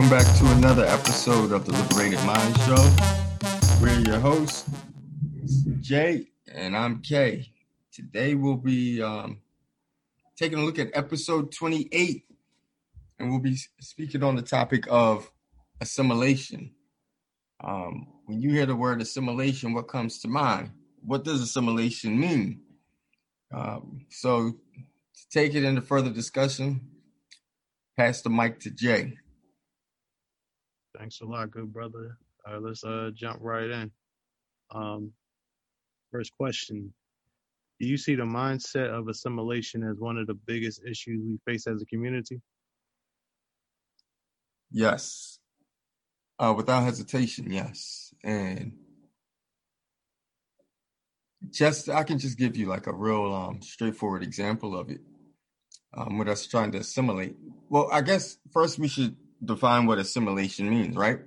Welcome back to another episode of the Liberated Mind Show. We're your hosts, Jay, and I'm Kay. Today we'll be um, taking a look at episode 28, and we'll be speaking on the topic of assimilation. Um, when you hear the word assimilation, what comes to mind? What does assimilation mean? Um, so, to take it into further discussion, pass the mic to Jay. Thanks a lot, good brother. All right, let's uh jump right in. Um, first question: Do you see the mindset of assimilation as one of the biggest issues we face as a community? Yes. Uh, without hesitation, yes. And just I can just give you like a real um, straightforward example of it. Um, with us trying to assimilate. Well, I guess first we should define what assimilation means, right?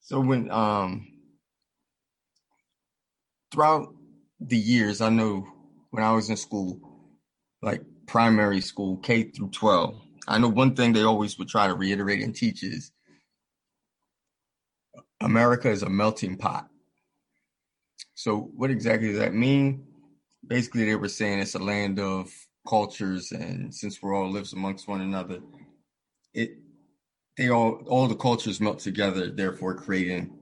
So when um throughout the years, I know when I was in school, like primary school, K through 12, I know one thing they always would try to reiterate and teach is America is a melting pot. So what exactly does that mean? Basically, they were saying it's a land of cultures, and since we're all lives amongst one another, it they all all the cultures melt together, therefore creating,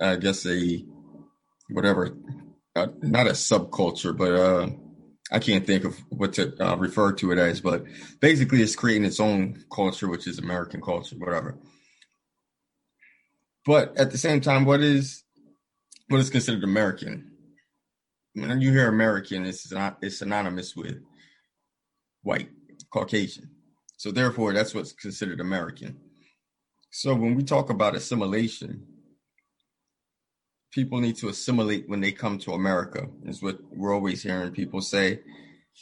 I guess a whatever, uh, not a subculture, but uh, I can't think of what to uh, refer to it as, but basically it's creating its own culture, which is American culture, whatever. But at the same time, what is what is considered American? When you hear American, it's not it's synonymous with white, Caucasian. So therefore, that's what's considered American. So when we talk about assimilation, people need to assimilate when they come to America, is what we're always hearing people say.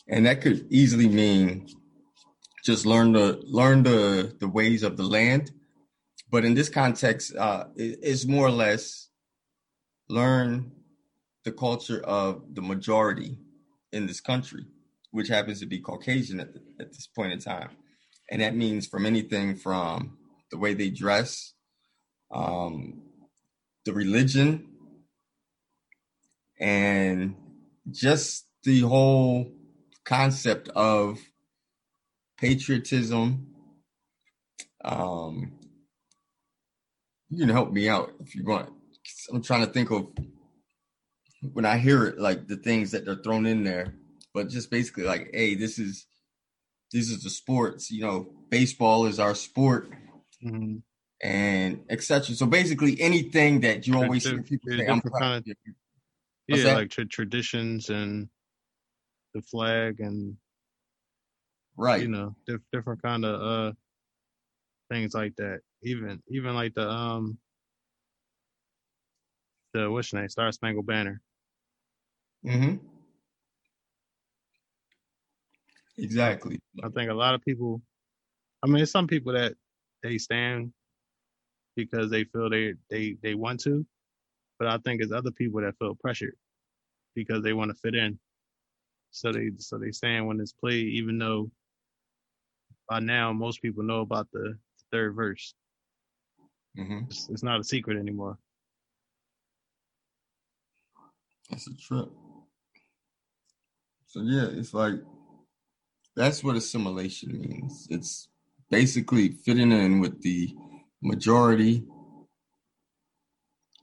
And that could easily mean just learn the learn the the ways of the land. But in this context, uh, it, it's more or less learn the culture of the majority in this country, which happens to be Caucasian at, the, at this point in time and that means from anything from the way they dress, um, the religion, and just the whole concept of patriotism. Um, you can help me out if you want. I'm trying to think of when I hear it, like the things that they're thrown in there, but just basically like, hey, this is this is the sports. You know, baseball is our sport, mm-hmm. and etc. So basically, anything that you always hear people say, "I'm proud of you." Yeah, that? like tra- traditions and the flag and right, you know, diff- different kind of uh things like that. Even even like the um the what's your name, Star Spangled Banner. Mm-hmm. Exactly. I think a lot of people, I mean, some people that they stand because they feel they they they want to, but I think it's other people that feel pressured because they want to fit in. So they so they stand when it's played, even though by now most people know about the third verse. Mm-hmm. It's, it's not a secret anymore. That's a trip. So yeah, it's like that's what assimilation means. It's basically fitting in with the majority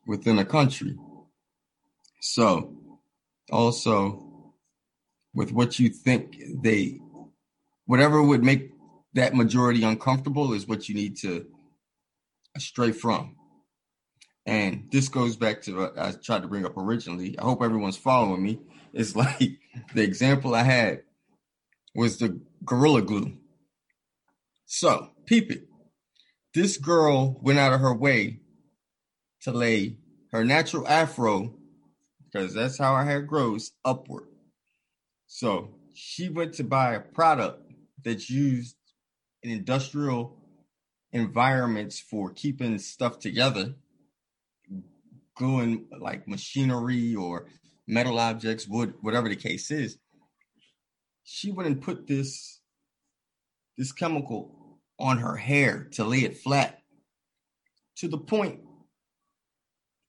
within a country. So, also with what you think they, whatever would make that majority uncomfortable is what you need to stray from. And this goes back to what I tried to bring up originally. I hope everyone's following me. It's like the example I had was the Gorilla Glue. So, peep it. This girl went out of her way to lay her natural afro, because that's how her hair grows, upward. So, she went to buy a product that's used in industrial environments for keeping stuff together, gluing like machinery or metal objects, wood, whatever the case is she wouldn't put this this chemical on her hair to lay it flat to the point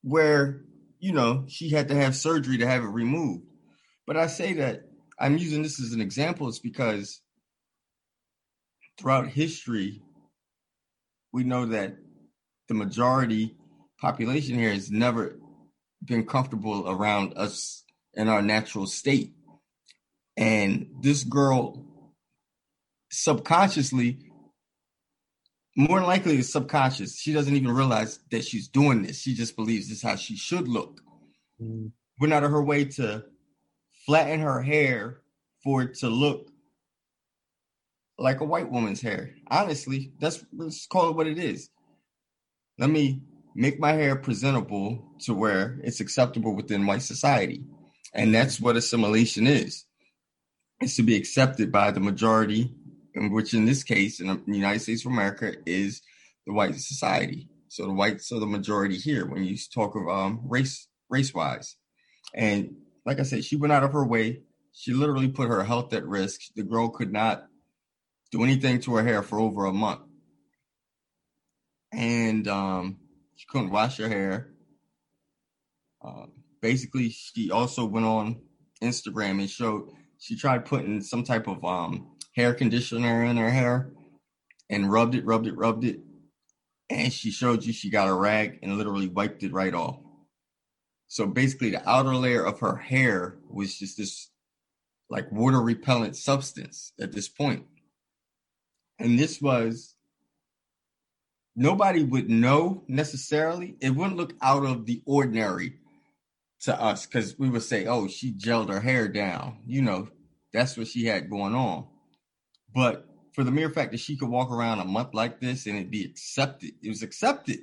where, you know, she had to have surgery to have it removed. But I say that I'm using this as an example, is because throughout history, we know that the majority population here has never been comfortable around us in our natural state. And this girl subconsciously, more likely is subconscious. She doesn't even realize that she's doing this. She just believes this is how she should look. Mm. Went out of her way to flatten her hair for it to look like a white woman's hair. Honestly, that's let's call it what it is. Let me make my hair presentable to where it's acceptable within white society. And that's what assimilation is. It's to be accepted by the majority, which in this case, in the United States of America, is the white society. So the white, so the majority here, when you talk of um, race, race wise, and like I said, she went out of her way. She literally put her health at risk. The girl could not do anything to her hair for over a month. And um, she couldn't wash her hair. Uh, basically, she also went on Instagram and showed she tried putting some type of um, hair conditioner in her hair and rubbed it, rubbed it, rubbed it. And she showed you she got a rag and literally wiped it right off. So basically, the outer layer of her hair was just this like water repellent substance at this point. And this was nobody would know necessarily. It wouldn't look out of the ordinary to us because we would say, oh, she gelled her hair down. You know, that's what she had going on. But for the mere fact that she could walk around a month like this and it be accepted, it was accepted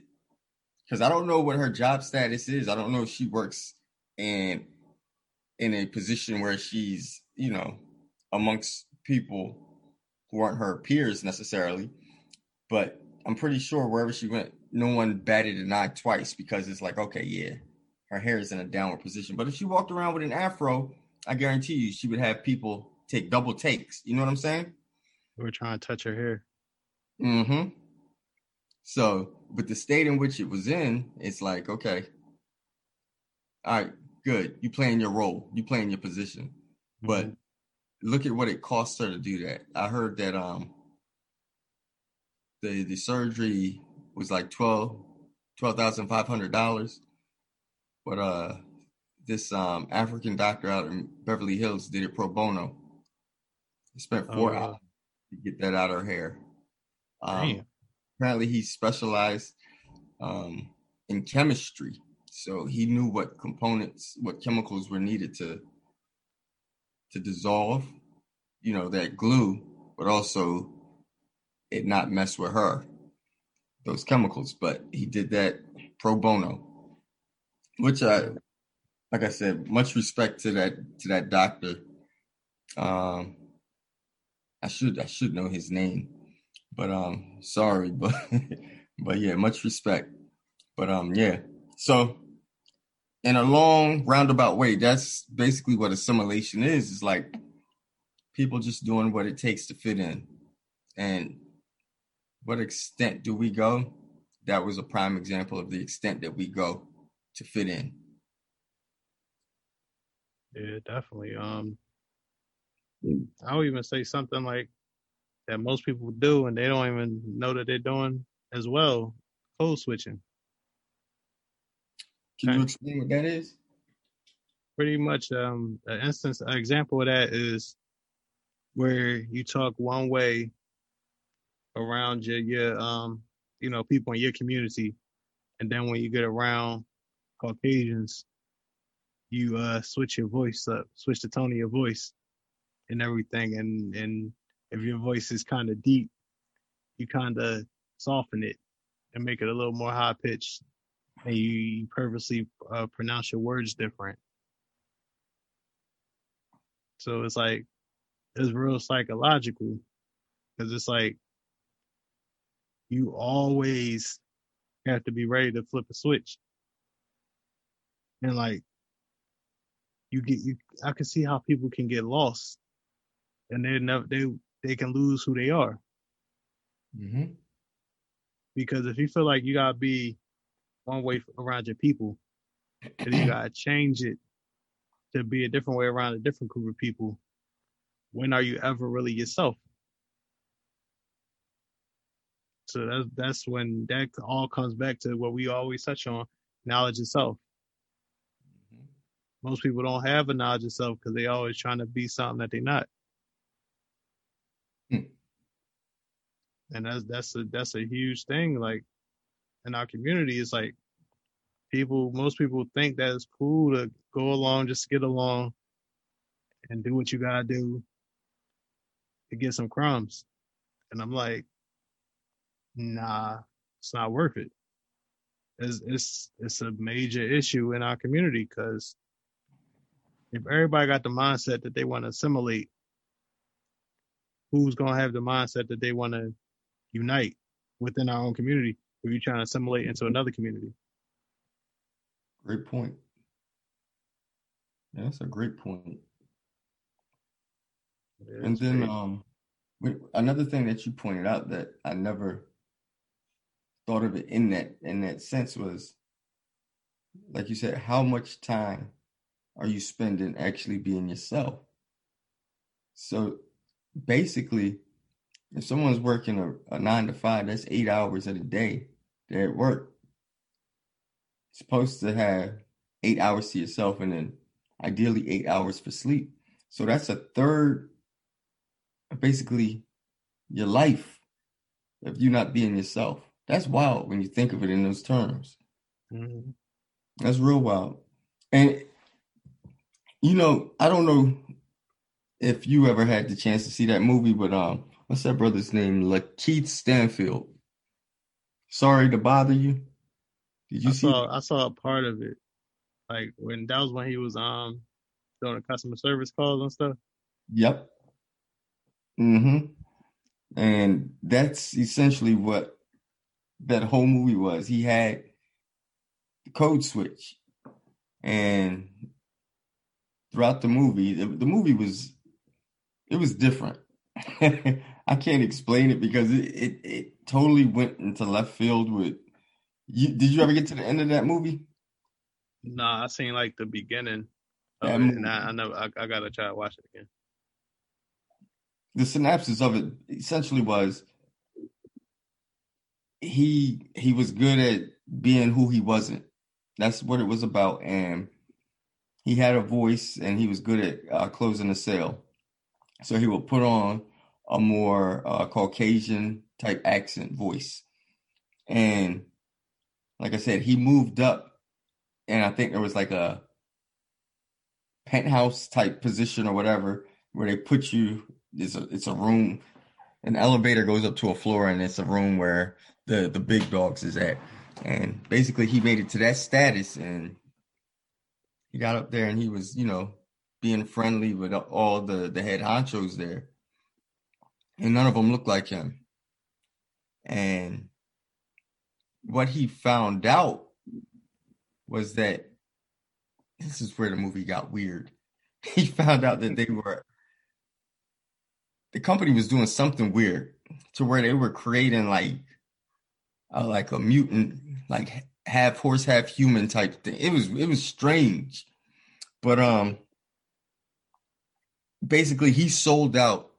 because I don't know what her job status is. I don't know if she works in in a position where she's, you know, amongst people who aren't her peers necessarily. But I'm pretty sure wherever she went, no one batted an eye twice because it's like, okay, yeah, her hair is in a downward position. But if she walked around with an afro, I guarantee you she would have people take double takes. You know what I'm saying? We're trying to touch her hair. Mm-hmm. So, but the state in which it was in, it's like, okay, all right, good. You playing your role, you playing your position. Mm-hmm. But look at what it cost her to do that. I heard that um the the surgery was like twelve twelve thousand five hundred dollars. But uh this um African doctor out in Beverly Hills did it pro bono. He spent four oh, hours to get that out of her hair. Um, apparently he specialized um, in chemistry, so he knew what components, what chemicals were needed to to dissolve, you know, that glue, but also it not mess with her those chemicals. But he did that pro bono, which I, like I said, much respect to that to that doctor. Um, I should I should know his name. But um, sorry, but but yeah, much respect. But um, yeah. So in a long roundabout way, that's basically what assimilation is. It's like people just doing what it takes to fit in. And what extent do we go? That was a prime example of the extent that we go to fit in. Yeah, definitely. Um, I'll even say something like that most people do and they don't even know that they're doing as well code switching. Can you explain what that is? Pretty much, um, an instance, an example of that is where you talk one way around your, your, um, you know, people in your community, and then when you get around Caucasians, you uh switch your voice up, switch the tone of your voice, and everything, and and if your voice is kind of deep, you kind of soften it and make it a little more high pitched, and you, you purposely uh, pronounce your words different. So it's like it's real psychological. Because it's like you always have to be ready to flip a switch, and like you get you, I can see how people can get lost, and they never they they can lose who they are Mm-hmm. Because if you feel like you gotta be one way around your people, and you gotta change it to be a different way around a different group of people, when are you ever really yourself? So that's that's when that all comes back to what we always touch on: knowledge itself. Most people don't have a knowledge of self because they always trying to be something that they're not. Hmm. And that's that's a that's a huge thing. Like in our community, it's like people most people think that it's cool to go along, just get along and do what you gotta do to get some crumbs. And I'm like, nah, it's not worth it. It's it's it's a major issue in our community because if everybody got the mindset that they want to assimilate, who's gonna have the mindset that they want to unite within our own community if you're trying to assimilate into another community? Great point. Yeah, that's a great point. Yeah, And then great. um, another thing that you pointed out that I never thought of it in that in that sense was, like you said, how much time are you spending actually being yourself? So basically, if someone's working a, a nine to five, that's eight hours of the day they're at work. Supposed to have eight hours to yourself and then ideally eight hours for sleep. So that's a third basically your life if you're not being yourself. That's wild when you think of it in those terms. Mhm. That's real wild. And you know, I don't know if you ever had the chance to see that movie, but um, what's that brother's name? Lakeith Stanfield. Sorry to bother you. Did you I see? saw I saw a part of it, like when that was when he was um doing the customer service calls and stuff. Yep. Mm-hmm. And that's essentially what that whole movie was. He had the code switch, and throughout the movie, the, the movie was it was different. I can't explain it because it, it it totally went into left field with you. Did you ever get to the end of that movie? Nah, I seen like the beginning of That it, movie. and I, I never I, I gotta try to watch it again. the synopsis of it essentially was he he was good at being who he wasn't. That's what it was about, and he had a voice, and he was good at uh, closing a sale. So he would put on a more uh, Caucasian type accent voice, and like I said, he moved up, and I think there was like a penthouse type position or whatever where they put you. It's a it's a room. An elevator goes up to a floor, and it's a room where the the big dogs is at. And basically, he made it to that status, and he got up there, and he was, you know, being friendly with all the the head honchos there, and none of them looked like him. And what he found out was that this is where the movie got weird. He found out that they were the company was doing something weird to where they were creating like uh, like a mutant, like half horse, half human type thing. It was it was strange, but um, basically he sold out,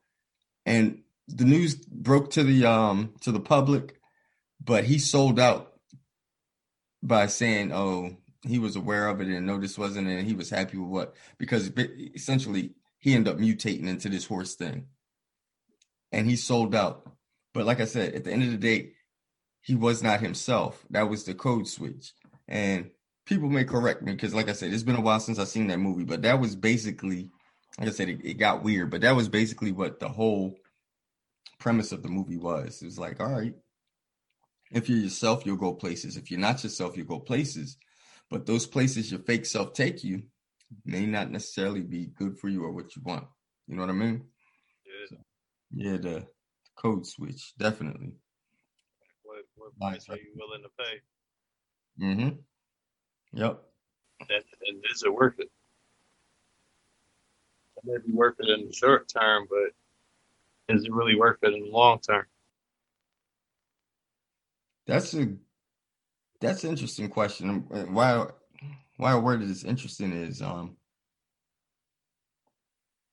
and the news broke to the um to the public, but he sold out by saying, "Oh, he was aware of it and no, this wasn't, and he was happy with what because essentially he ended up mutating into this horse thing, and he sold out. But like I said, at the end of the day, he was not himself. That was the code switch, and people may correct me because, like I said, it's been a while since I've seen that movie, but that was basically, like I said, it, it got weird, but that was basically what the whole premise of the movie was. It was like, all right, if you're yourself, you'll go places. If you're not yourself, you'll go places. But those places your fake self take you may not necessarily be good for you or what you want. You know what I mean? Yeah. Yeah, the code switch, definitely. What price are you willing to pay? Mm-hmm. Yep. And, and is it worth it? It may be worth it in the short term, but is it really worth it in the long term? That's a that's an interesting question. Why why I worded this interesting is um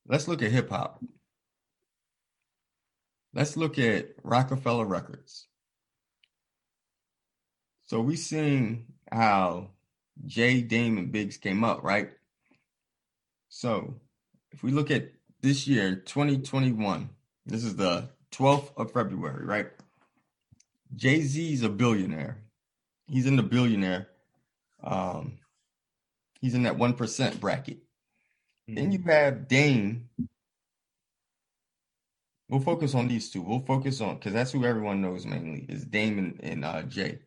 let's look at hip hop. Let's look at Roc-A-Fella Records. So we seen how Jay, Dame, and Biggs came up, right? So if we look at this year, 2021, this is the 12th of February, right? Jay Z's a billionaire. He's in the billionaire. Um, he's in that 1% bracket. Mm-hmm. Then you have Dame. We'll focus on these two. We'll focus on because that's who everyone knows mainly is Dame and, and uh, Jay.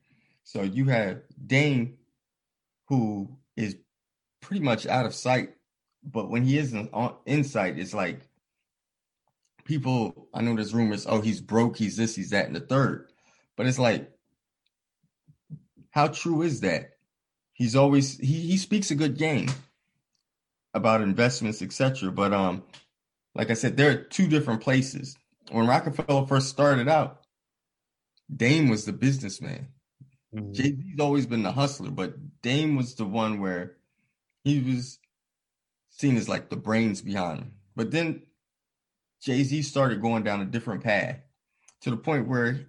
So you have Dame, who is pretty much out of sight, but when he is in, on, in sight, it's like people. I know there's rumors. Oh, he's broke. He's this. He's that, and the third. But it's like, how true is that? He's always he he speaks a good game about investments, etc. But um, like I said, there are two different places. When Roc-A-Fella first started out, Dame was the businessman. Mm-hmm. Jay Z's always been the hustler, but Dame was the one where he was seen as like the brains behind him. But then Jay Z started going down a different path to the point where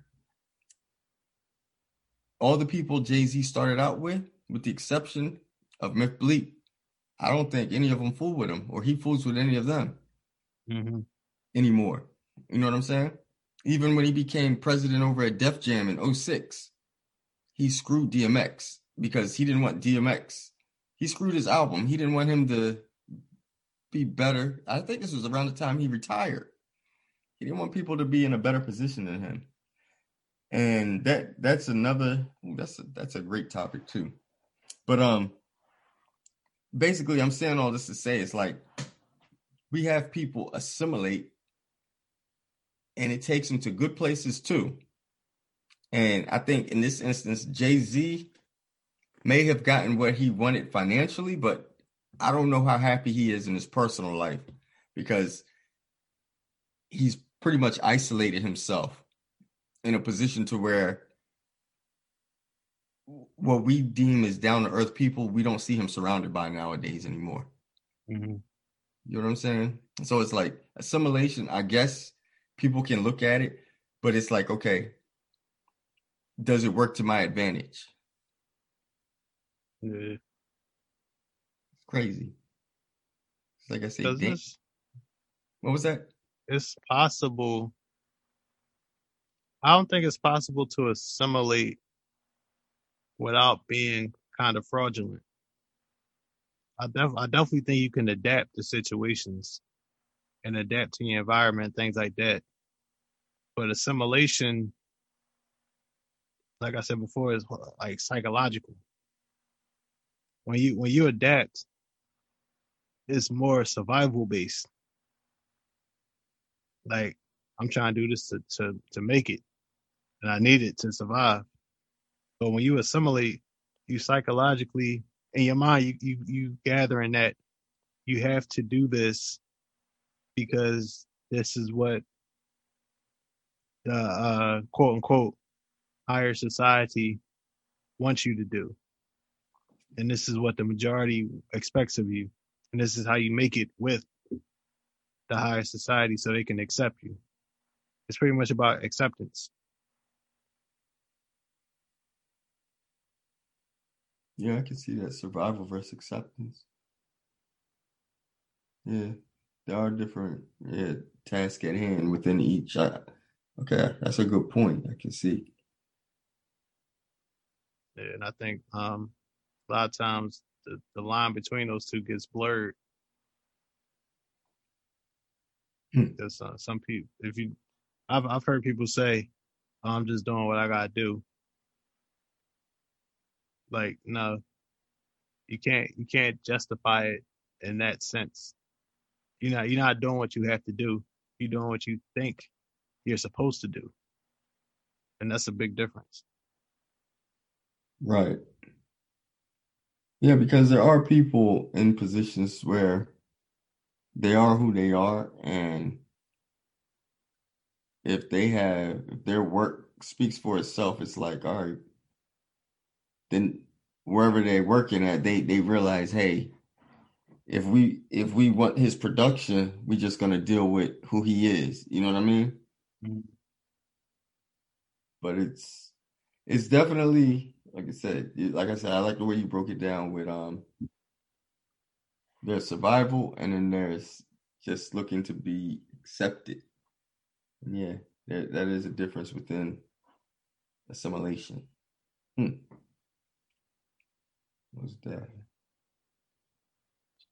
all the people Jay Z started out with, with the exception of Memphis Bleek, I don't think any of them fool with him or he fools with any of them mm-hmm. anymore. You know what I'm saying? Even when he became president over at Def Jam in 06, he screwed DMX because he didn't want DMX. He screwed his album. He didn't want him to be better. I think this was around the time he retired. He didn't want people to be in a better position than him. And that that's another that's a, that's a great topic too. But um basically I'm saying all this to say it's like we have people assimilate and it takes them to good places too. And I think in this instance, Jay Z may have gotten what he wanted financially, but I don't know how happy he is in his personal life because he's pretty much isolated himself in a position to where what we deem as down to earth people, we don't see him surrounded by nowadays anymore. Mm-hmm. You know what I'm saying? So it's like assimilation. I guess people can look at it, but it's like, okay, does it work to my advantage? Yeah. It's crazy. It's like I said, this, what was that? It's possible. I don't think it's possible to assimilate without being kind of fraudulent. I, def- I definitely think you can adapt to situations and adapt to your environment, things like that. But assimilation like I said before, is like psychological. When you when you adapt, it's more survival based. Like I'm trying to do this to to to make it, and I need it to survive. But when you assimilate, you psychologically in your mind, you you you gathering that you have to do this because this is what the uh, quote unquote higher society wants you to do. And this is what the majority expects of you. And this is how you make it with the higher society so they can accept you. It's pretty much about acceptance. Yeah, I can see that survival versus acceptance. Yeah, there are different yeah, tasks at hand within each. I, okay, that's a good point. I can see. And I think um, a lot of times the, the line between those two gets blurred. Hmm. Because uh, some people, if you, I've I've heard people say, oh, "I'm just doing what I gotta do." Like, no, you can't you can't justify it in that sense. You're not you're not doing what you have to do. You're doing what you think you're supposed to do, and that's a big difference. Right. Yeah, because there are people in positions where they are who they are and if they have if their work speaks for itself, it's like, all right, then wherever they're working at, they they realize, hey, if we if we want his production, we're just gonna deal with who he is. You know what I mean? Mm-hmm. But it's it's definitely like I said, like I said, I like the way you broke it down with um there's survival and then there's just looking to be accepted. Yeah, that, that is a difference within assimilation. Hmm. What's that?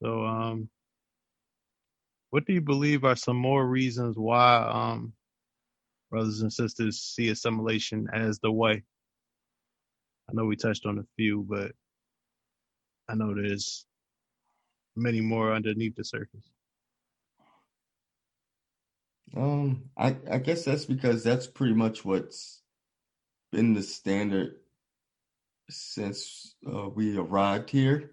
So, um, what do you believe are some more reasons why um, brothers and sisters see assimilation as the way? I know we touched on a few, but I know there's many more underneath the surface. Um, I I guess that's because that's pretty much what's been the standard since uh, we arrived here,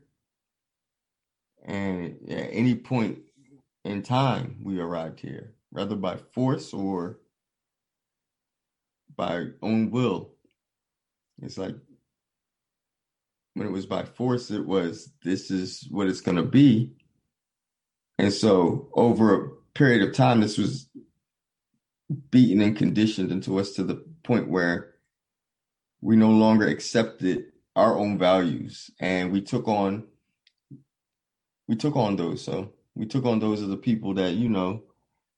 and at any point in time we arrived here, whether by force or by own will. It's like when it was by force, it was this is what it's going to be. And so over a period of time, this was beaten and conditioned into us to the point where we no longer accepted our own values. And we took on we took on those. So we took on those of the people that you know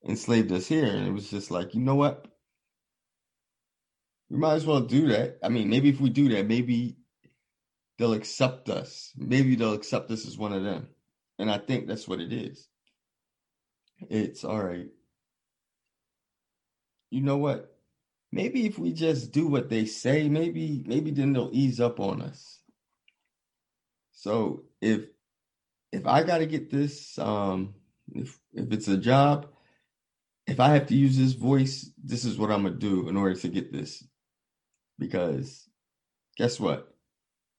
enslaved us here. And it was just like you know what? We might as well do that. I mean maybe if we do that maybe they'll accept us maybe they'll accept us as one of them and i think that's what it is it's all right you know what? Maybe if we just do what they say, maybe maybe then they'll ease up on us. So if if I got to get this, um, if if it's a job, if I have to use this voice, this is what I'm gonna do in order to get this. Because guess what?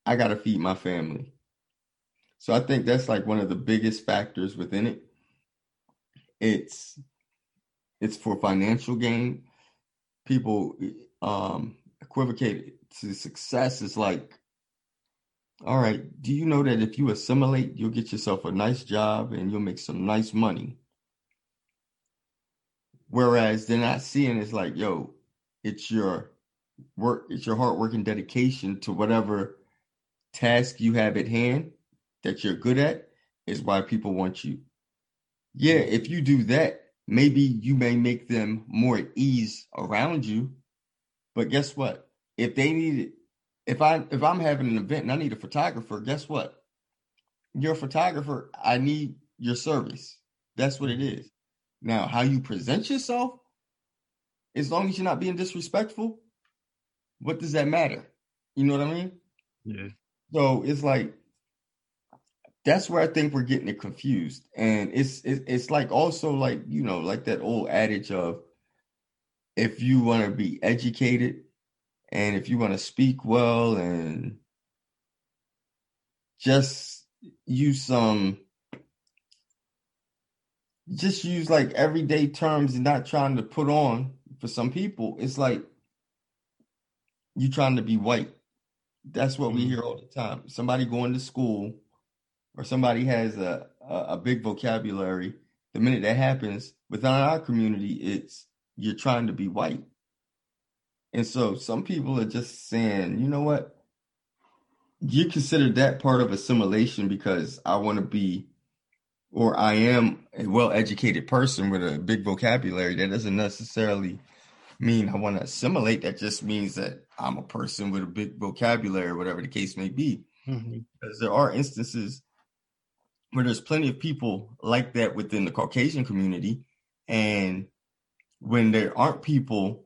I gotta feed my family. So I think that's like one of the biggest factors within it. It's it's for financial gain. People um, equivocate to success is like, all right, do you know that if you assimilate, you'll get yourself a nice job and you'll make some nice money? Whereas they're not seeing it's like, yo, it's your work, it's your hard work and dedication to whatever task you have at hand that you're good at is why people want you. Yeah, if you do that, maybe you may make them more at ease around you. But guess what? If they need it, if I if I'm having an event and I need a photographer, guess what? You're a photographer. I need your service. That's what it is. Now, how you present yourself, as long as you're not being disrespectful, what does that matter? You know what I mean? Yeah. So it's like that's where I think we're getting it confused. And it's it's like also like, you know, like that old adage of if you want to be educated and if you want to speak well and just use some just use like everyday terms and not trying to put on for some people, it's like you trying to be white. That's what we Mm. hear all the time. Somebody going to school or somebody has a, a, a big vocabulary, the minute that happens within our community, it's you're trying to be white. And so some people are just saying, you know what? You consider that part of assimilation because I want to be, or I am a well educated person with a big vocabulary. That doesn't necessarily mean I want to assimilate. That just means that I'm a person with a big vocabulary, whatever the case may be. hmm Because there are instances where there's plenty of people like that within the Caucasian community. And when there aren't people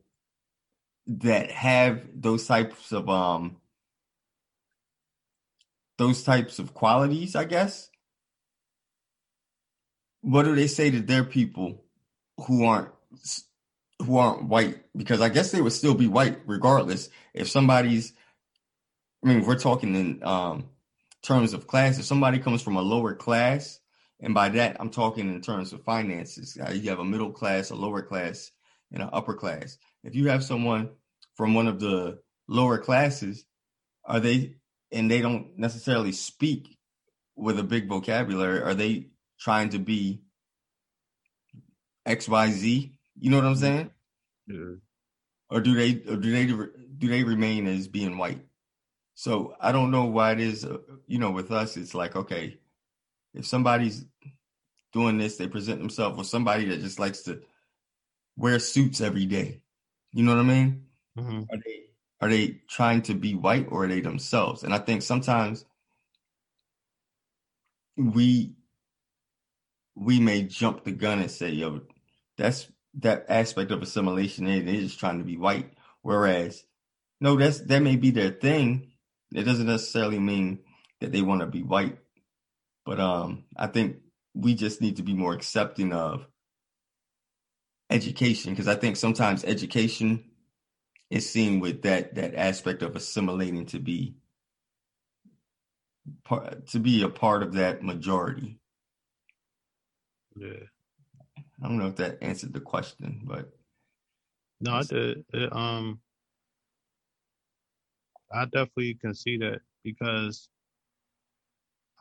that have those types of um those types of qualities, I guess, what do they say to their people who aren't who aren't white? Because I guess they would still be white regardless. If somebody's I mean, we're talking in um terms of class. If somebody comes from a lower class, and by that I'm talking in terms of finances, uh, you have a middle class, a lower class, and an upper class. If you have someone from one of the lower classes, are they and they don't necessarily speak with a big vocabulary, are they trying to be XYZ? You know what I'm saying? Yeah. Or do they or do they do they remain as being white? So I don't know why it is, uh, you know, with us, it's like, okay, if somebody's doing this, they present themselves with somebody that just likes to wear suits every day. You know what I mean? hmm Are they are they trying to be white or are they themselves? And I think sometimes we we may jump the gun and say, yo, that's that aspect of assimilation, they they're just trying to be white. Whereas, no, that's that may be their thing. It doesn't necessarily mean that they want to be white. But um, I think we just need to be more accepting of education because I think sometimes education is seen with that that aspect of assimilating to be part to be a part of that majority. Yeah. I don't know if that answered the question, but No, I did. It, um, I definitely can see that because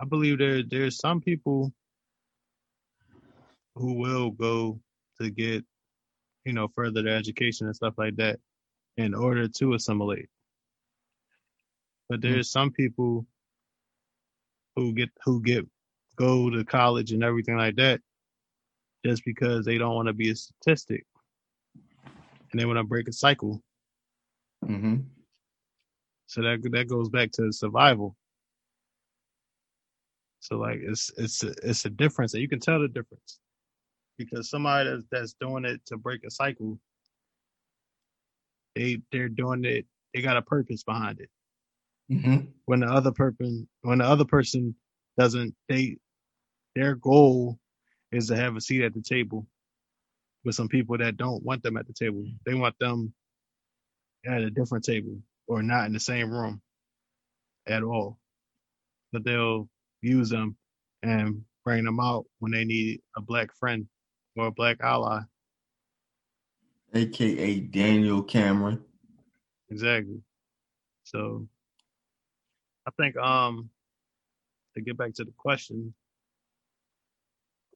I believe there there's some people who will go to get, you know, further their education and stuff like that in order to assimilate. But there's some people who get who get go to college and everything like that just because they don't want to be a statistic and they want to break a cycle. hmm So that that goes back to survival. So like it's it's a, it's a difference, and you can tell the difference because somebody that's that's doing it to break a cycle, they they're doing it. They got a purpose behind it. hmm When the other person when the other person doesn't, they their goal is to have a seat at the table with some people that don't want them at the table. They want them at a different table or not in the same room at all. But they'll use them and bring them out when they need a black friend or a black ally. aka Daniel Cameron. Exactly. So I think um to get back to the question,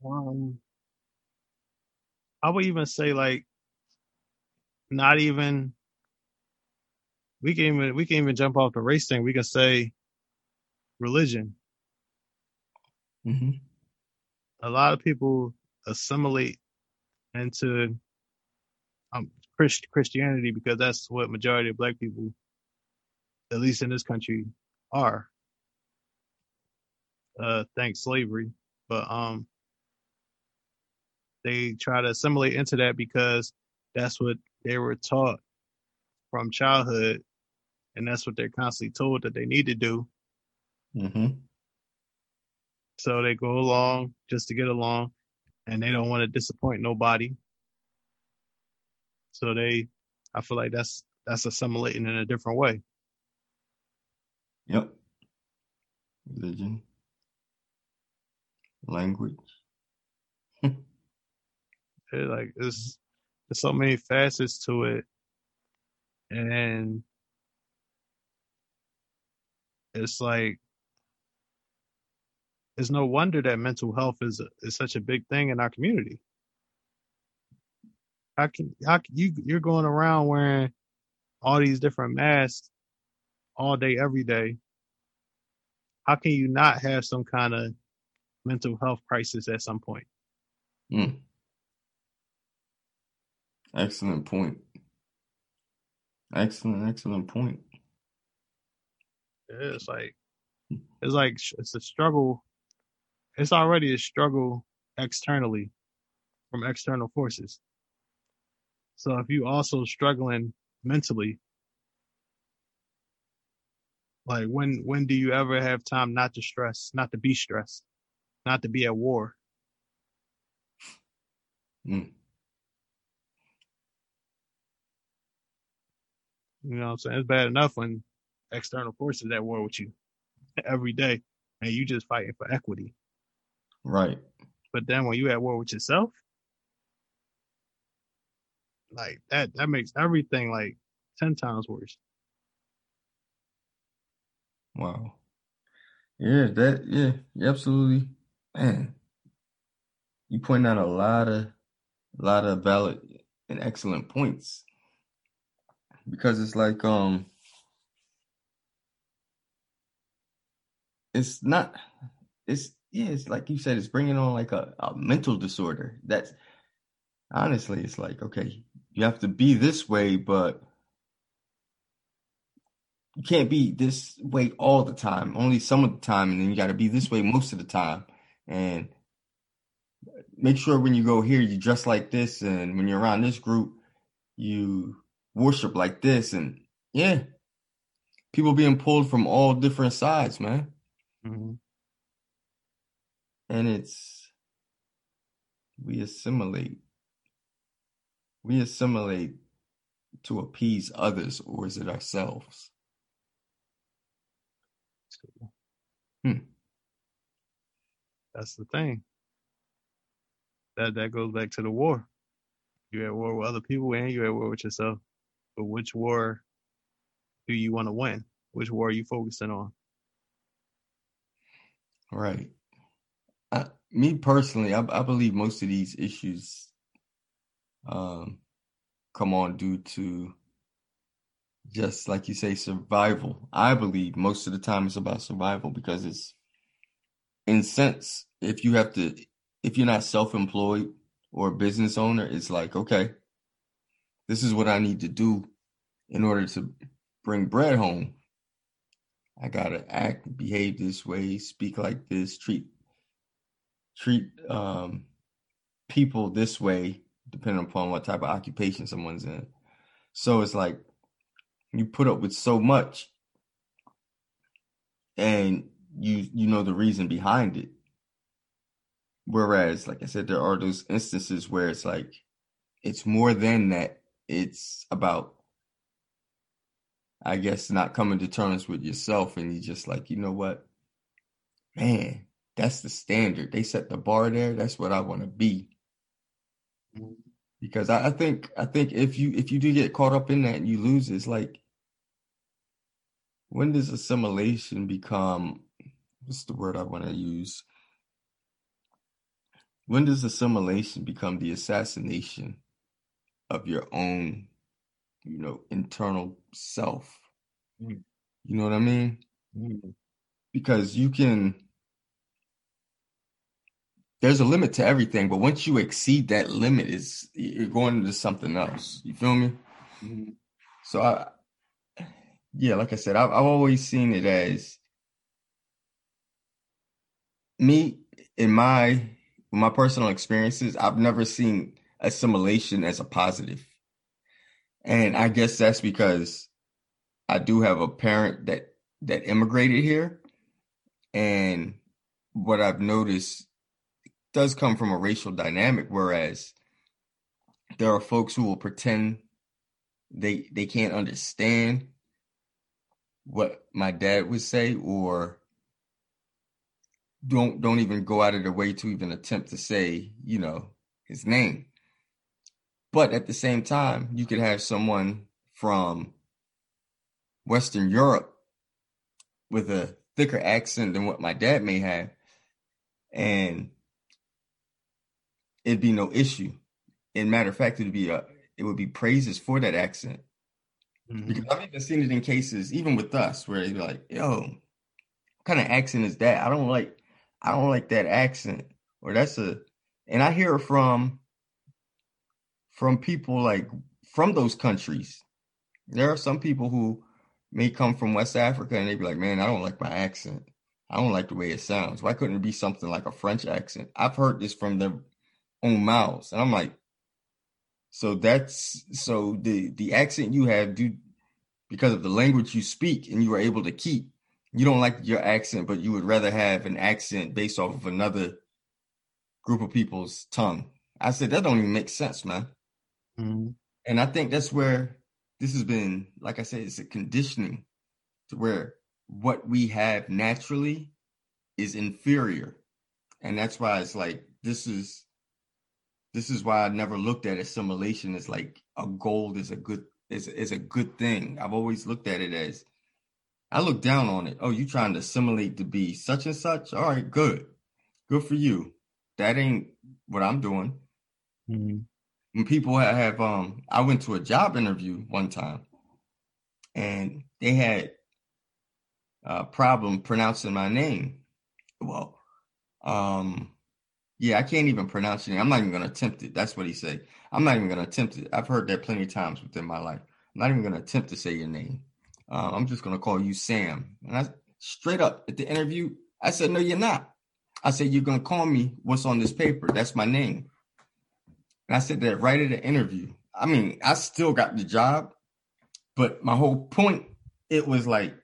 um I would even say like not even we can even we can even jump off the race thing. We can say religion. hmm A lot of people assimilate into um Christ, Christianity because that's what majority of black people, at least in this country, are. Uh thanks slavery. But um they try to assimilate into that because that's what they were taught from childhood and that's what they're constantly told that they need to do. Hmm so they go along just to get along and they don't want to disappoint nobody. So they i feel like that's that's assimilating in a different way. Yep. Religion, language. It, like it's there's so many facets to it and it's like it's no wonder that mental health is is such a big thing in our community. How can how can you you're going around wearing all these different masks all day every day? How can you not have some kind of mental health crisis at some point? Mm. Excellent point. Excellent, excellent point. It's like it's like it's a struggle. It's already a struggle externally from external forces. So if you also struggling mentally, like when when do you ever have time not to stress, not to be stressed, not to be at war? Mm. You know what I'm saying? It's bad enough when external forces at war with you every day and you just fighting for equity. Right. But then when you at war with yourself, like that that makes everything like ten times worse. Wow. Yeah, that yeah, absolutely. Man, you point out a lot of a lot of valid and excellent points. Because it's like um it's not it's yeah, it's like you said, it's bringing on like a, a mental disorder. That's honestly, it's like, okay, you have to be this way, but you can't be this way all the time, only some of the time, and then you got to be this way most of the time. And make sure when you go here, you dress like this, and when you're around this group, you worship like this. And yeah, people being pulled from all different sides, man. Mm-hmm. And it's, we assimilate. We assimilate to appease others, or is it ourselves? Hmm. That's the thing. That that goes back to the war. You're at war with other people and you're at war with yourself. But which war do you want to win? Which war are you focusing on? Right. I, me personally, I, I believe most of these issues um, come on due to just like you say, survival. I believe most of the time it's about survival because it's in sense, if you have to if you're not self-employed or a business owner, it's like, okay, this is what I need to do in order to bring bread home. I gotta act, behave this way, speak like this, treat treat um, people this way, depending upon what type of occupation someone's in. So it's like you put up with so much and you you know the reason behind it whereas like i said there are those instances where it's like it's more than that it's about i guess not coming to terms with yourself and you just like you know what? Man that's the standard. They set the bar there. That's what i want to be. Because I, I think i think if you if you do get caught up in that and you lose it's like when does assimilation become what's the word I want to use? When does assimilation become the assassination of your own, you know, internal self? Mm. You know what I mean? Mm. Because you can there's a limit to everything, but once you exceed that limit, is you're going into something else. You feel me? Mm-hmm. So I yeah, like I said, I've, I've always seen it as me in my my personal experiences. I've never seen assimilation as a positive, and I guess that's because I do have a parent that that immigrated here, and what I've noticed does come from a racial dynamic, whereas there are folks who will pretend they they can't understand what my dad would say or don't don't even go out of their way to even attempt to say, you know, his name. But at the same time, you could have someone from Western Europe with a thicker accent than what my dad may have, and it'd be no issue. In matter of fact, it'd be a it would be praises for that accent. Mm-hmm. Because I've even seen it in cases, even with us, where they're like, "Yo, what kind of accent is that? I don't like, I don't like that accent." Or that's a, and I hear it from from people like from those countries. There are some people who may come from West Africa and they'd be like, "Man, I don't like my accent. I don't like the way it sounds. Why couldn't it be something like a French accent?" I've heard this from their own mouths, and I'm like, so that's so the the accent you have do because of the language you speak and you are able to keep. You don't like your accent, but you would rather have an accent based off of another group of people's tongue. I said that don't even make sense, man. Mm-hmm. And I think that's where this has been, like I said, it's a conditioning to where what we have naturally is inferior. And that's why it's like this is this is why I never looked at assimilation as like a gold is a good is is a good thing. I've always looked at it as I look down on it. Oh, you trying to assimilate to be such and such? All right, good. Good for you. That ain't what I'm doing. Mm-hmm. When people have um I went to a job interview one time and they had a problem pronouncing my name. Well, um yeah, I can't even pronounce name. I'm not even gonna attempt it. That's what he said. I'm not even gonna attempt it. I've heard that plenty of times within my life. I'm not even gonna attempt to say your name. Uh, I'm just gonna call you Sam. And I straight up at the interview, I said, No, you're not. I said, You're gonna call me what's on this paper. That's my name. And I said that right at the interview. I mean, I still got the job, but my whole point, it was like,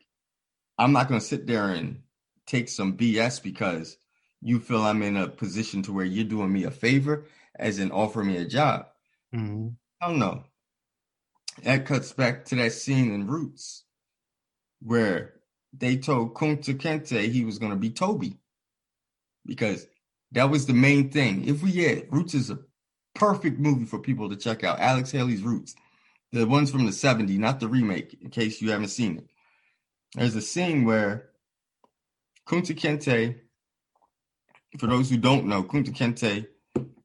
I'm not gonna sit there and take some BS because you feel I'm in a position to where you're doing me a favor, as in offer me a job. Mm-hmm. I don't know. That cuts back to that scene in Roots where they told Kunta Kinte he was going to be Toby because that was the main thing. If we had Roots is a perfect movie for people to check out. Alex Haley's Roots, the ones from the 70s, not the remake, in case you haven't seen it. There's a scene where Kunta Kinte for those who don't know, Kunta Kinte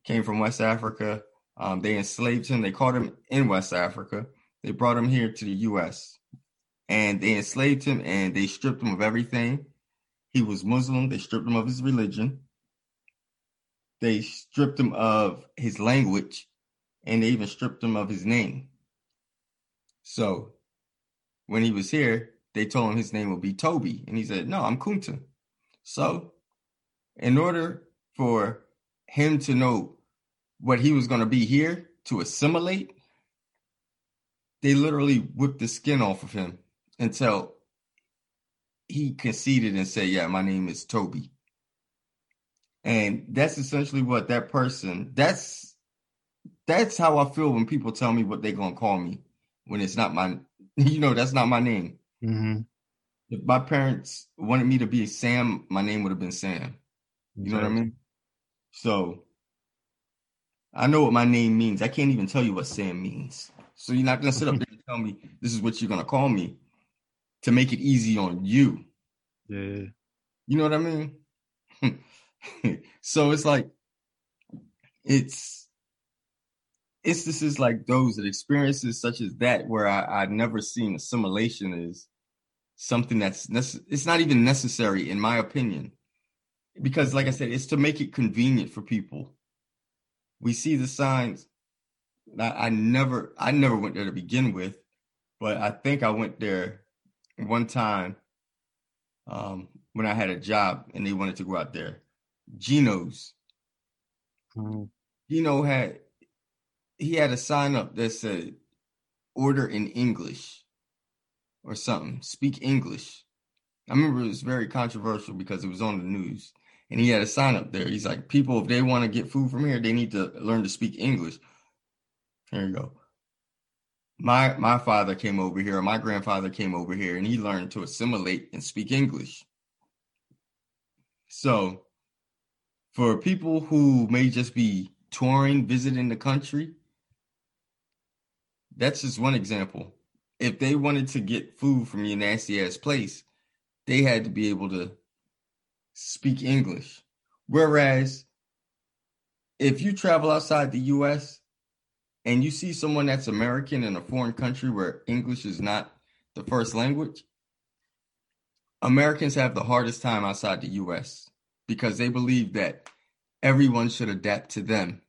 came from West Africa. Um, they enslaved him. They caught him in West Africa. They brought him here to the U.S. and they enslaved him and they stripped him of everything. He was Muslim. They stripped him of his religion. They stripped him of his language and they even stripped him of his name. So when he was here, they told him his name would be Toby. And he said, No, I'm Kunta. So in order for him to know what he was going to be here to assimilate, they literally whipped the skin off of him until he conceded and said, Yeah, my name is Toby. And that's essentially what that person, that's that's how I feel when people tell me what they're gonna call me when it's not my you know, that's not my name. Mm-hmm. If my parents wanted me to be Sam, my name would have been Sam. You know what I mean? So I know what my name means. I can't even tell you what Sam means. So you're not gonna sit up there and tell me this is what you're gonna call me to make it easy on you. Yeah. You know what I mean? so it's like it's instances like those and experiences such as that where I, I've never seen assimilation is something that's nece- it's not even necessary in my opinion because like I said, it's to make it convenient for people. We see the signs. I, I never I never went there to begin with, but I think I went there one time um, when I had a job and they wanted to go out there. Geno's. Mm-hmm. Gino had he had a sign up that said order in English or something. Speak English. I remember it was very controversial because it was on the news and he had a sign up there. He's like, people, if they want to get food from here, they need to learn to speak English. There you go. My my father came over here, my grandfather came over here, and he learned to assimilate and speak English. So, for people who may just be touring, visiting the country, that's just one example. If they wanted to get food from your nasty ass place, they had to be able to speak English. Whereas if you travel outside the US and you see someone that's American in a foreign country where English is not the first language, Americans have the hardest time outside the US because they believe that everyone should adapt to them.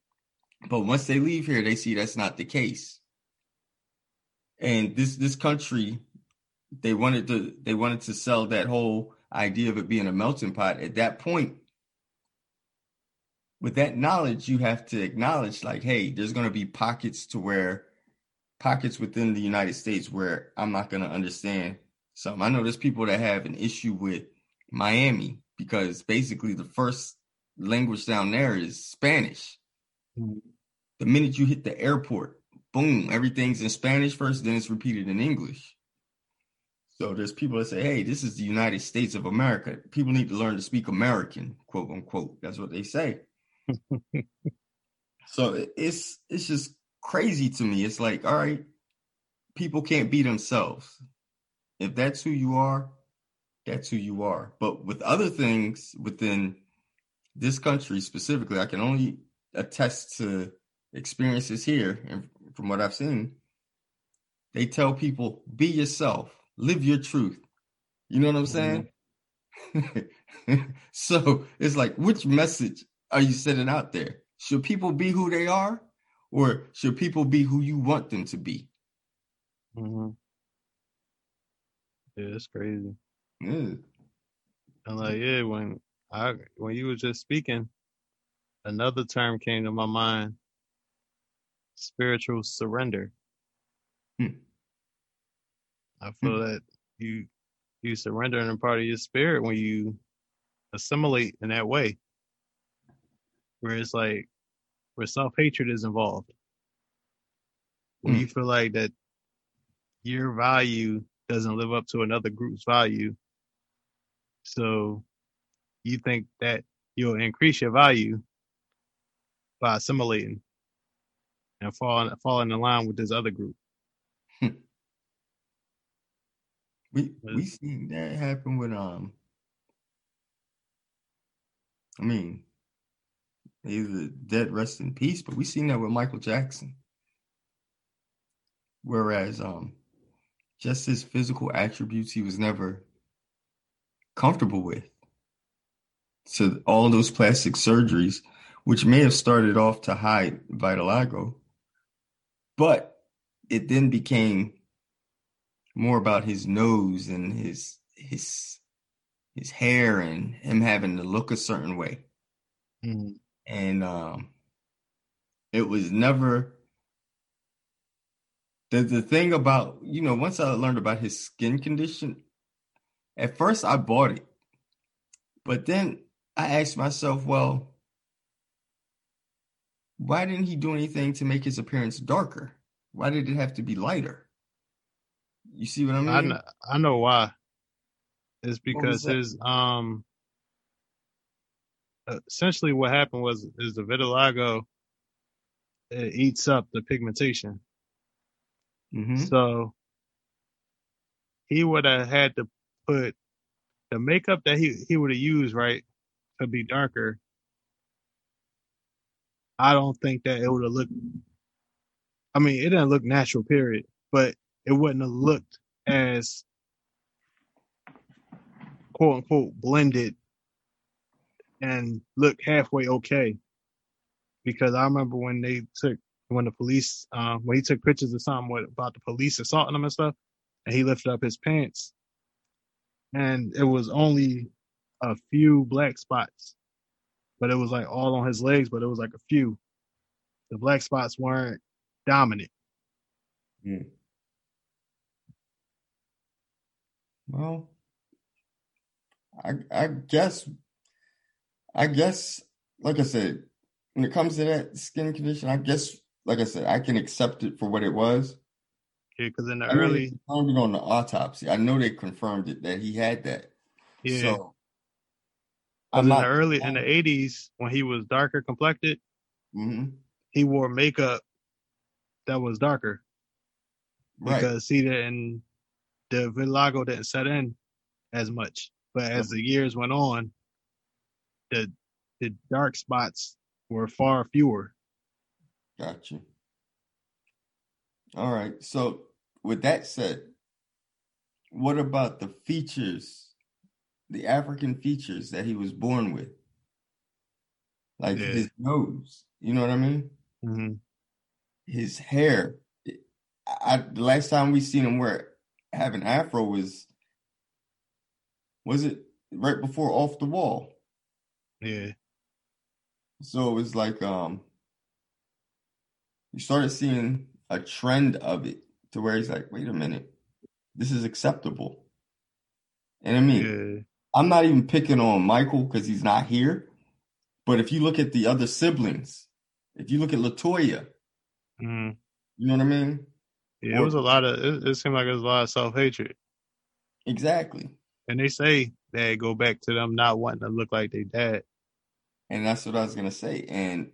But once they leave here, they see that's not the case. And this this country, they wanted to they wanted to sell that whole idea of it being a melting pot. At that point, with that knowledge, you have to acknowledge, like, hey, there's going to be pockets to where pockets within the United States where I'm not going to understand something. I know there's people that have an issue with Miami because basically the first language down there is Spanish. Mm-hmm. The minute you hit the airport, boom, everything's in Spanish first, then it's repeated in English. So there's people that say, hey, this is the United States of America. People need to learn to speak American, quote unquote. That's what they say. so it's it's just crazy to me. It's like, all right, people can't be themselves. If that's who you are, that's who you are. But with other things within this country specifically, I can only attest to experiences here and from what I've seen. They tell people, be yourself, live your truth. You know what I'm saying? Mm-hmm. so it's like, which message are you sending out there? Should people be who they are, or should people be who you want them to be? Mm-hmm. Yeah, it's crazy. Yeah. And like, yeah, when I when you were just speaking, another term came to my mind: spiritual surrender. Hmm. I feel hmm. that you you surrender in a part of your spirit when you assimilate in that way, where it's like where self hatred is involved, when hmm. you feel like that your value doesn't live up to another group's value, so you think that you'll increase your value by assimilating and falling falling in line with this other group. We we seen that happen with um. I mean, he's a dead rest in peace, but we seen that with Michael Jackson. Whereas um, just his physical attributes, he was never comfortable with. So all those plastic surgeries, which may have started off to hide vitiligo, but it then became more about his nose and his his his hair and him having to look a certain way. Mm-hmm. And um it was never the the thing about you know once I learned about his skin condition, at first I bought it, but then I asked myself, well, why didn't he do anything to make his appearance darker? Why did it have to be lighter? You see what I mean? I know, I know why. It's because his um essentially what happened was is the vitiligo it eats up the pigmentation. Mm-hmm. So he would have had to put the makeup that he he would have used right to be darker. I don't think that it would have looked. I mean, it didn't look natural, period. But it wouldn't have looked as quote unquote blended and look halfway okay. Because I remember when they took when the police uh, when he took pictures of something about the police assaulting him and stuff, and he lifted up his pants, and it was only a few black spots, but it was like all on his legs, but it was like a few. The black spots weren't dominant. Mm. Well, I I guess I guess like I said, when it comes to that skin condition, I guess like I said, I can accept it for what it was. Yeah, because in the I early confirmed on the autopsy, I know they confirmed it that he had that. Yeah. So in the early in the eighties, when he was darker complected, mm-hmm. he wore makeup that was darker. Right. Because he didn't the vitiligo didn't set in as much. But as the years went on, the the dark spots were far fewer. Gotcha. All right. So with that said, what about the features, the African features that he was born with? Like yeah. his nose, you know what I mean? Mm-hmm. His hair. I, the last time we seen him wear having afro was was it right before off the wall? Yeah. So it was like um you started seeing a trend of it to where he's like, wait a minute, this is acceptable. And I mean, yeah. I'm not even picking on Michael because he's not here. But if you look at the other siblings, if you look at La Toya, mm-hmm. you know what I mean? Yeah, it was a lot of. It, it seemed like it was a lot of self hatred. Exactly. And they say they go back to them not wanting to look like their dad. And that's what I was gonna say. And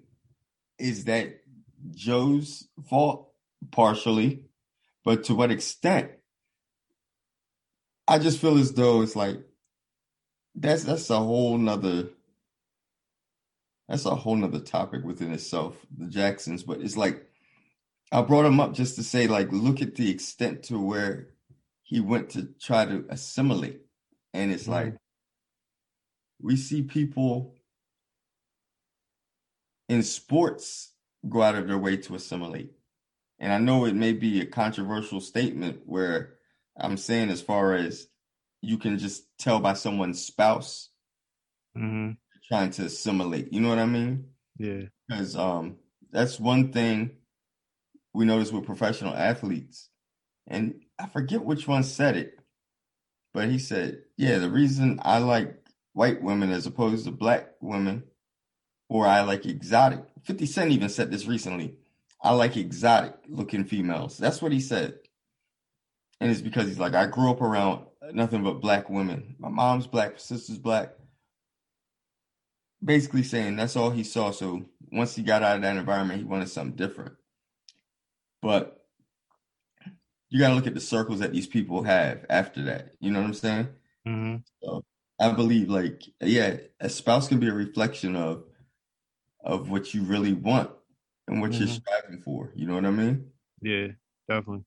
is that Joe's fault partially, but to what extent? I just feel as though it's like that's that's a whole nother that's a whole nother topic within itself, the Jacksons. But it's like I brought him up just to say, like, look at the extent to where he went to try to assimilate. And it's mm-hmm. like we see people in sports go out of their way to assimilate. And I know it may be a controversial statement where I'm saying, as far as you can just tell by someone's spouse hmm trying to assimilate. You know what I mean? Yeah. Because um, that's one thing we notice with professional athletes. And I forget which one said it, but he said, Yeah, the reason I like white women as opposed to black women, or I like exotic. 50 Cent even said this recently. I like exotic looking females. That's what he said. And it's because he's like, I grew up around nothing but black women. My mom's black, my sister's black. Basically saying that's all he saw. So once he got out of that environment, he wanted something different. But you got to look at the circles that these people have after that. You know what I'm saying? hmm So I believe, like, yeah, a spouse can be a reflection of of what you really want and what you're Mhm. striving for. You know what I mean? Yeah, definitely.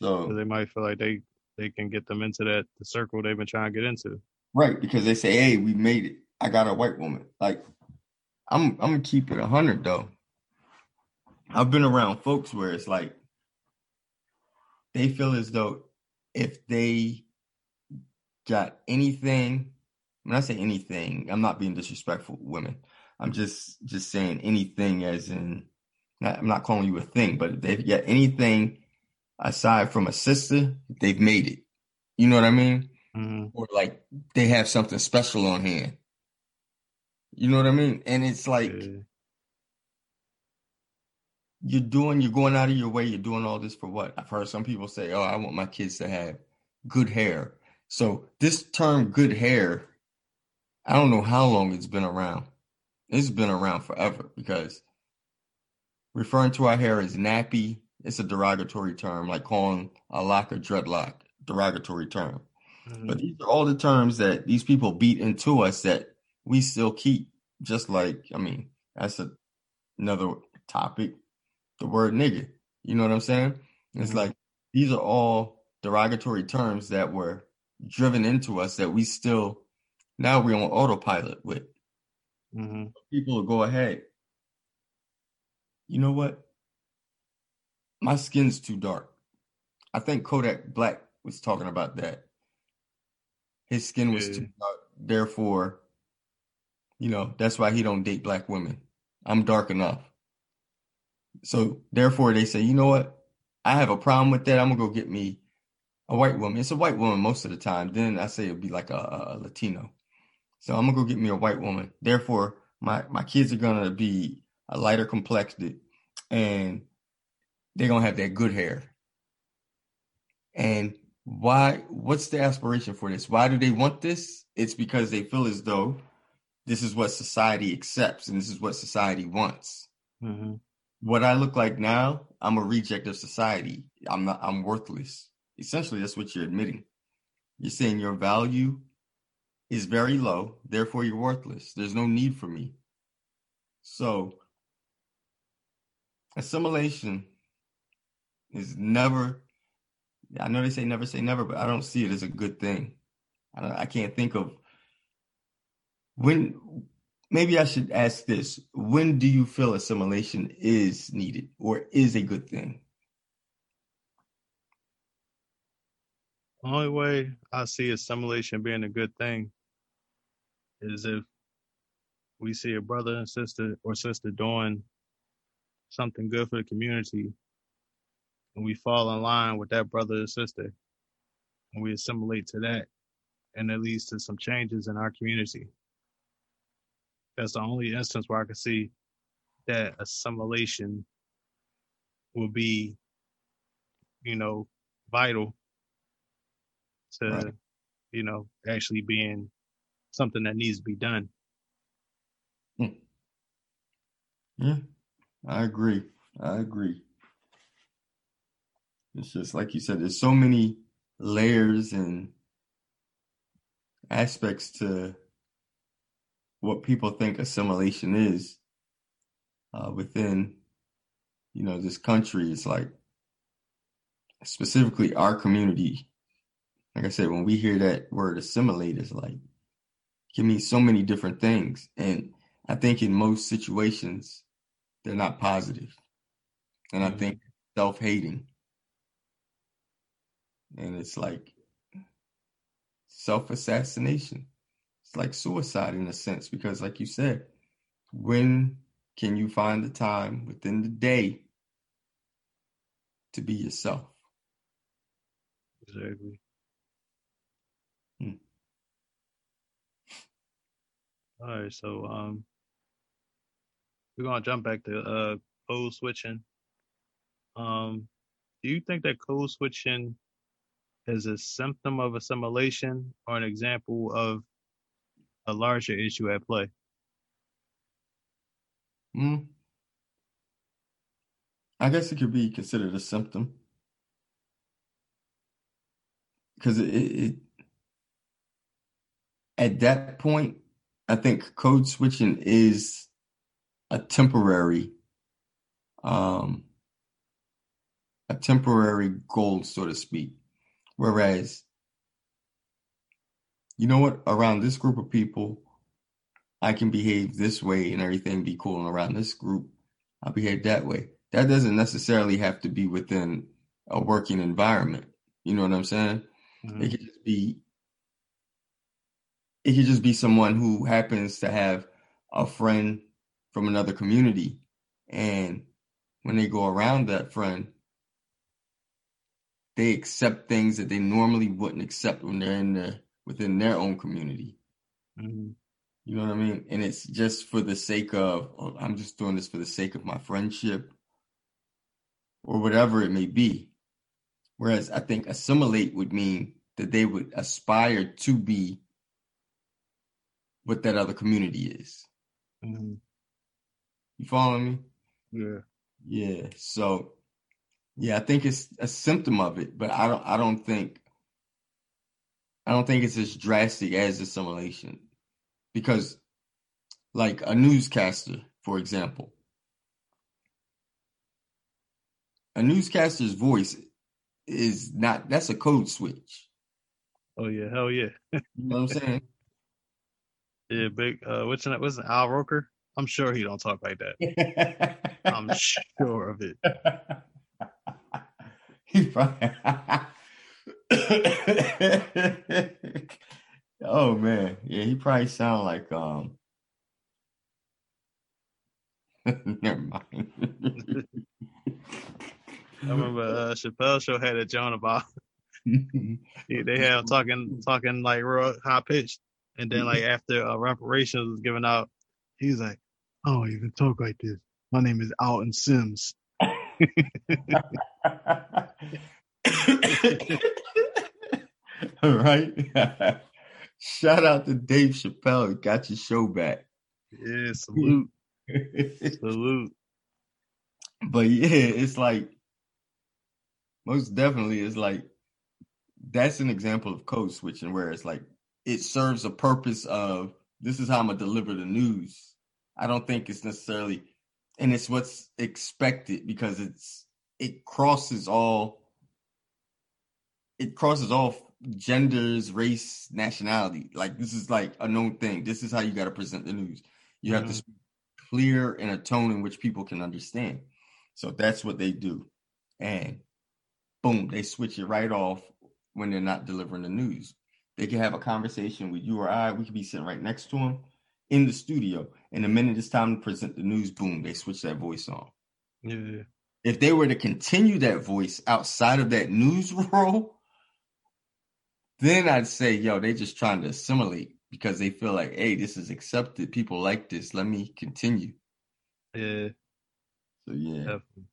So they might feel like they they can get them into that the circle they've been trying to get into. right, because they say, "Hey, we made it. I got a white woman." Like, I'm I'm gonna keep it a hundred though. I've been around folks where it's like they feel as though if they got anything, when I say anything, I'm not being disrespectful women. I'm just just saying anything as in not, I'm not calling you a thing, but if they've got anything aside from a sister, they've made it. You know what I mean? hmm Or like they have something special on hand. You know what I mean? And it's like Yeah. you're doing, you're going out of your way, you're doing all this for what? I've heard some people say, "Oh, I want my kids to have good hair." So this term "good hair," I don't know how long it's been around. It's been around forever because referring to our hair as nappy, it's a derogatory term, like calling a lock a dreadlock, derogatory term. Mhm. But these are all the terms that these people beat into us that we still keep. Just like, I mean, that's a, another topic. The word nigga. You know what I'm saying? It's Mhm. like these are all derogatory terms that were driven into us that we still now we're on autopilot with. hmm People will go ahead. You know what? My skin's too dark. I think Kodak Black was talking about that. His skin was too dark, therefore, you know, that's why he don't date black women. I'm dark enough. So therefore they say, you know what? I have a problem with that. I'm gonna go get me a white woman. It's a white woman most of the time. Then I say it'd be like a, a Latino. So I'm gonna go get me a white woman. Therefore, my my kids are gonna be a lighter complected, and they're gonna have that good hair. And why? What's the aspiration for this? Why do they want this? It's because they feel as though this is what society accepts and this is what society wants. hmm What I look like now, I'm a reject of society. I'm not. I'm worthless. Essentially, that's what you're admitting. You're saying your value is very low, therefore you're worthless. There's no need for me. So, assimilation is never, I know they say never say never, but I don't see it as a good thing. I, I can't think of when, maybe I should ask this when do you feel assimilation is needed or is a good thing? the Only way I see assimilation being a good thing is if we see a brother and sister or sister doing something good for the community and we fall in line with that brother or sister and we assimilate to that and it leads to some changes in our community. That's the only instance where I can see that assimilation will be, you know, vital to, Right. you know, actually being something that needs to be done. Hmm. Yeah, I agree. I agree. It's just like you said, there's so many layers and aspects to what people think assimilation is uh, within, you know, this country. It's like specifically our community. Like I said, when we hear that word assimilate, it's like can mean so many different things. And I think in most situations, they're not positive. And mm-hmm. I think self hating. And it's like self assassination. It's like suicide in a sense, because, like you said, when can you find the time within the day to be yourself? Exactly. Hmm. All right, so um, we're gonna jump back to uh code switching. Um, do you think that code switching is a symptom of assimilation or an example of a larger issue at play? Hmm. I guess it could be considered a symptom because it, it, at that point, I think code switching is a temporary, um, a temporary goal, so to speak. Whereas, you know what? Around this group of people, I can behave this way and everything be cool. And around this group, I behave that way. That doesn't necessarily have to be within a working environment. You know what I'm saying? Mm-hmm. It could just be it could just be someone who happens to have a friend from another community and when they go around that friend they accept things that they normally wouldn't accept when they're in the within their own community mm-hmm. you know what i mean and it's just for the sake of oh, i'm just doing this for the sake of my friendship or whatever it may be whereas i think assimilate would mean that they would aspire to be what that other community is. Mm-hmm. You follow me? Yeah. Yeah. So, yeah, I think it's a symptom of it, but I don't. I don't think. I don't think it's as drastic as assimilation, because, like a newscaster, for example, a newscaster's voice is not. That's a code switch. Oh yeah, hell yeah. you know what I'm saying? Yeah, big. Uh, what's that? What's it, Al Roker? I'm sure he don't talk like that. I'm sure of it. he probably. oh man, yeah, he probably sound like um. Never mind. I remember uh, Chappelle show had a John about. they had him talking talking like real high pitched. And then like after uh, reparations was given out, he's like, "I don't even talk like this. My name is Alton Sims." All right. Shout out to Dave Chappelle. Got your show back. Yeah, salute. salute. But yeah, it's like most definitely it's like that's an example of code switching where it's like it serves a purpose of this is how I'm gonna deliver the news. I don't think it's necessarily, and it's what's expected because it's it crosses all. It crosses all genders, race, nationality. Like this is like a known thing. This is how you got to present the news. You mm-hmm. have to speak clear in a tone in which people can understand. So that's what they do, and boom, they switch it right off when they're not delivering the news. They can have a conversation with you or I. We could be sitting right next to them in the studio. And the minute it's time to present the news, boom, they switch that voice on. Yeah. If they were to continue that voice outside of that news role, then I'd say, yo, they just trying to assimilate because they feel like, hey, this is accepted. People like this. Let me continue. Yeah. So yeah. Definitely.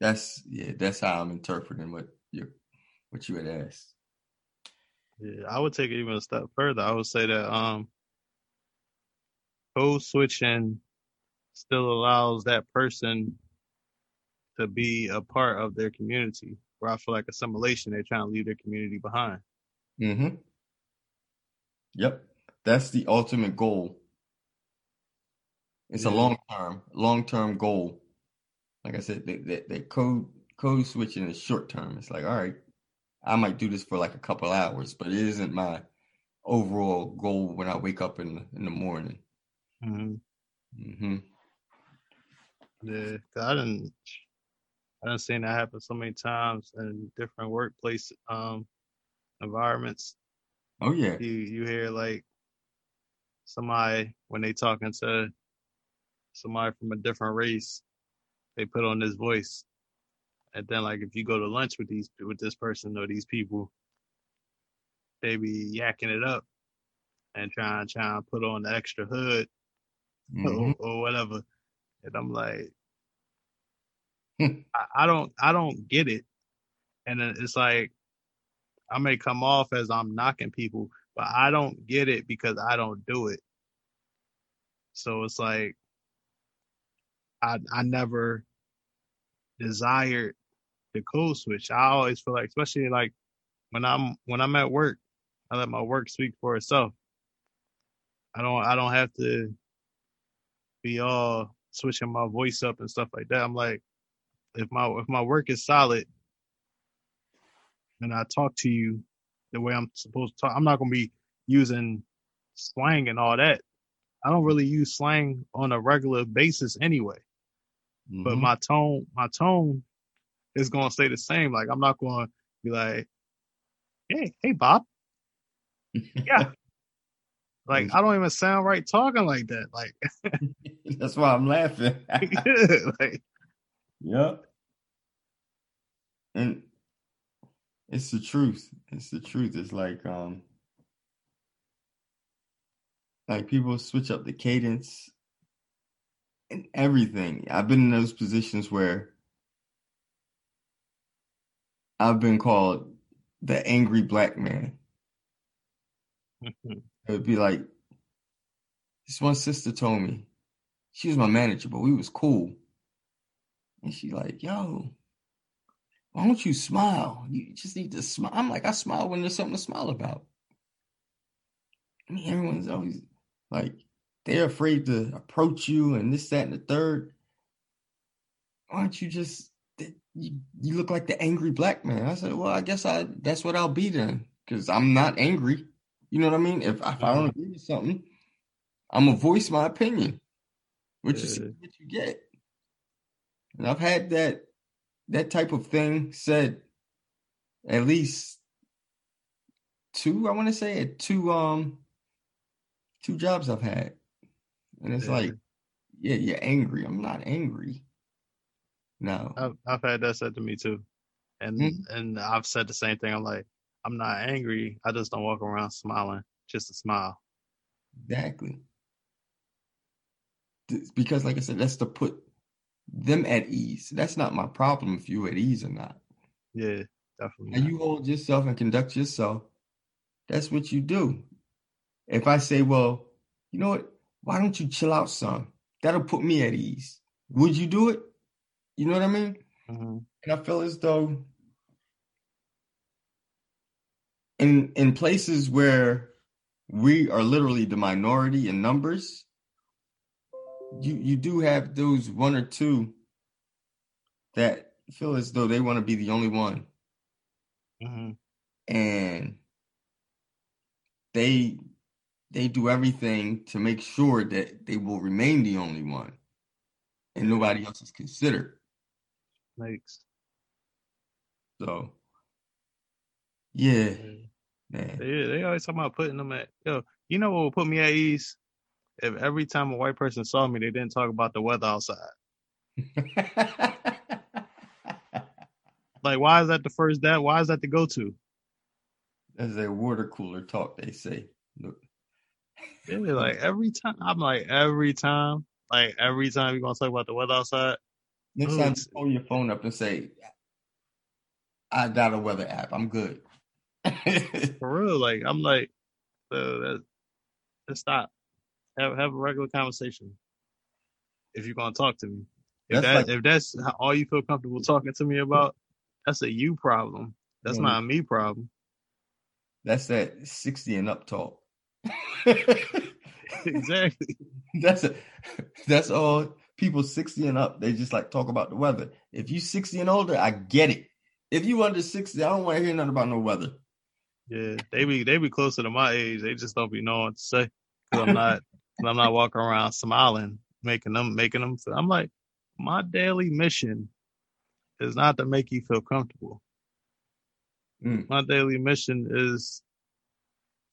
That's yeah, that's how I'm interpreting what you what you had asked. Yeah, I would take it even a step further. I would say that um, code switching still allows that person to be a part of their community. Where I feel like assimilation, they're trying to leave their community behind. Mm-hmm. Yep. That's the ultimate goal. It's a long term, long term goal. Like I said, the, the, the code code switching is short term. It's like, all right, I might do this for like a couple hours, but it isn't my overall goal when I wake up in the, in the morning. Mm-hmm. hmm Yeah, I didn't, I done seen that happen so many times in different workplace um environments. Oh yeah. You you hear like somebody when they talking to somebody from a different race, they put on this voice, and then like if you go to lunch with these with this person or these people, they be yakking it up and trying trying to put on the extra hood Mhm. or, or whatever. And I'm like. I, I don't, I don't get it. And it's like, I may come off as I'm knocking people, but I don't get it because I don't do it. So it's like, I, I never desired the code switch. I always feel like, especially like when I'm, when I'm at work, I let my work speak for itself. I don't, I don't have to be all switching my voice up and stuff like that. I'm like, if my if my work is solid and I talk to you the way I'm supposed to talk, I'm not gonna be using slang and all that. I don't really use slang on a regular basis anyway. But Mhm. my tone, my tone is gonna stay the same. Like I'm not gonna be like, hey, hey Bob. Yeah. Like I don't even sound right talking like that. Like That's why I'm laughing. like Yep. And it's the truth. It's the truth. It's like um like people switch up the cadence and everything. I've been in those positions where I've been called the angry black man. It would be like this one sister told me she was my manager, but we was cool. And she like, yo, why don't you smile? You just need to smile. I'm like, I smile when there's something to smile about. I mean, everyone's always like, they're afraid to approach you and this, that, and the third. Why don't you just, you, you look like the angry black man. I said, well, I guess I that's what I'll be then, because I'm not angry. You know what I mean? If, if I don't agree with something, I'm gonna voice my opinion. What you see, what you get. And I've had that that type of thing said at least two, I want to say at two um two jobs I've had. And it's Yeah. like, yeah, you're angry. I'm not angry. No. I've I've had that said to me too, and Mhm. and I've said the same thing. I'm like, I'm not angry. I just don't walk around smiling, just a smile. Exactly. Because, like I said, that's to put them at ease. That's not my problem if you're at ease or not. Yeah, definitely. And you hold yourself and conduct yourself. That's what you do. If I say, well, you know what? Why don't you chill out, son? That'll put me at ease. Would you do it? You know what I mean? Mhm. And I feel as though in in places where we are literally the minority in numbers, you you do have those one or two that feel as though they want to be the only one Mhm. and they they do everything to make sure that they will remain the only one and nobody else is considered. Makes. So yeah, Yeah. Man. They they always talk about putting them at yo. You know what would put me at ease? If every time a white person saw me, they didn't talk about the weather outside. Like, why is that the first that? Why is that the go to? That's a water cooler talk, they say. Look, Yeah, like every time. I'm like every time, like every time you gonna talk about the weather outside. next Oh, time you pull your phone up and say, I got a weather app. I'm good. For real, like I'm like, so that let's stop. Have have a regular conversation. If you're gonna talk to me, If That's that like- if that's all you feel comfortable talking to me about, that's a you problem. That's Mhm. not a me problem. That's that 60 and up talk. exactly. that's a, that's all people 60 and up. They just like talk about the weather. If you 60 and older, I get it. If you under 60, I don't want to hear nothing about no weather. Yeah, they be they be closer to my age. They just don't be knowing what to say. Cause I'm not I'm not walking around smiling, making them making them. Feel, I'm like, my daily mission is not to make you feel comfortable. Mm. My daily mission is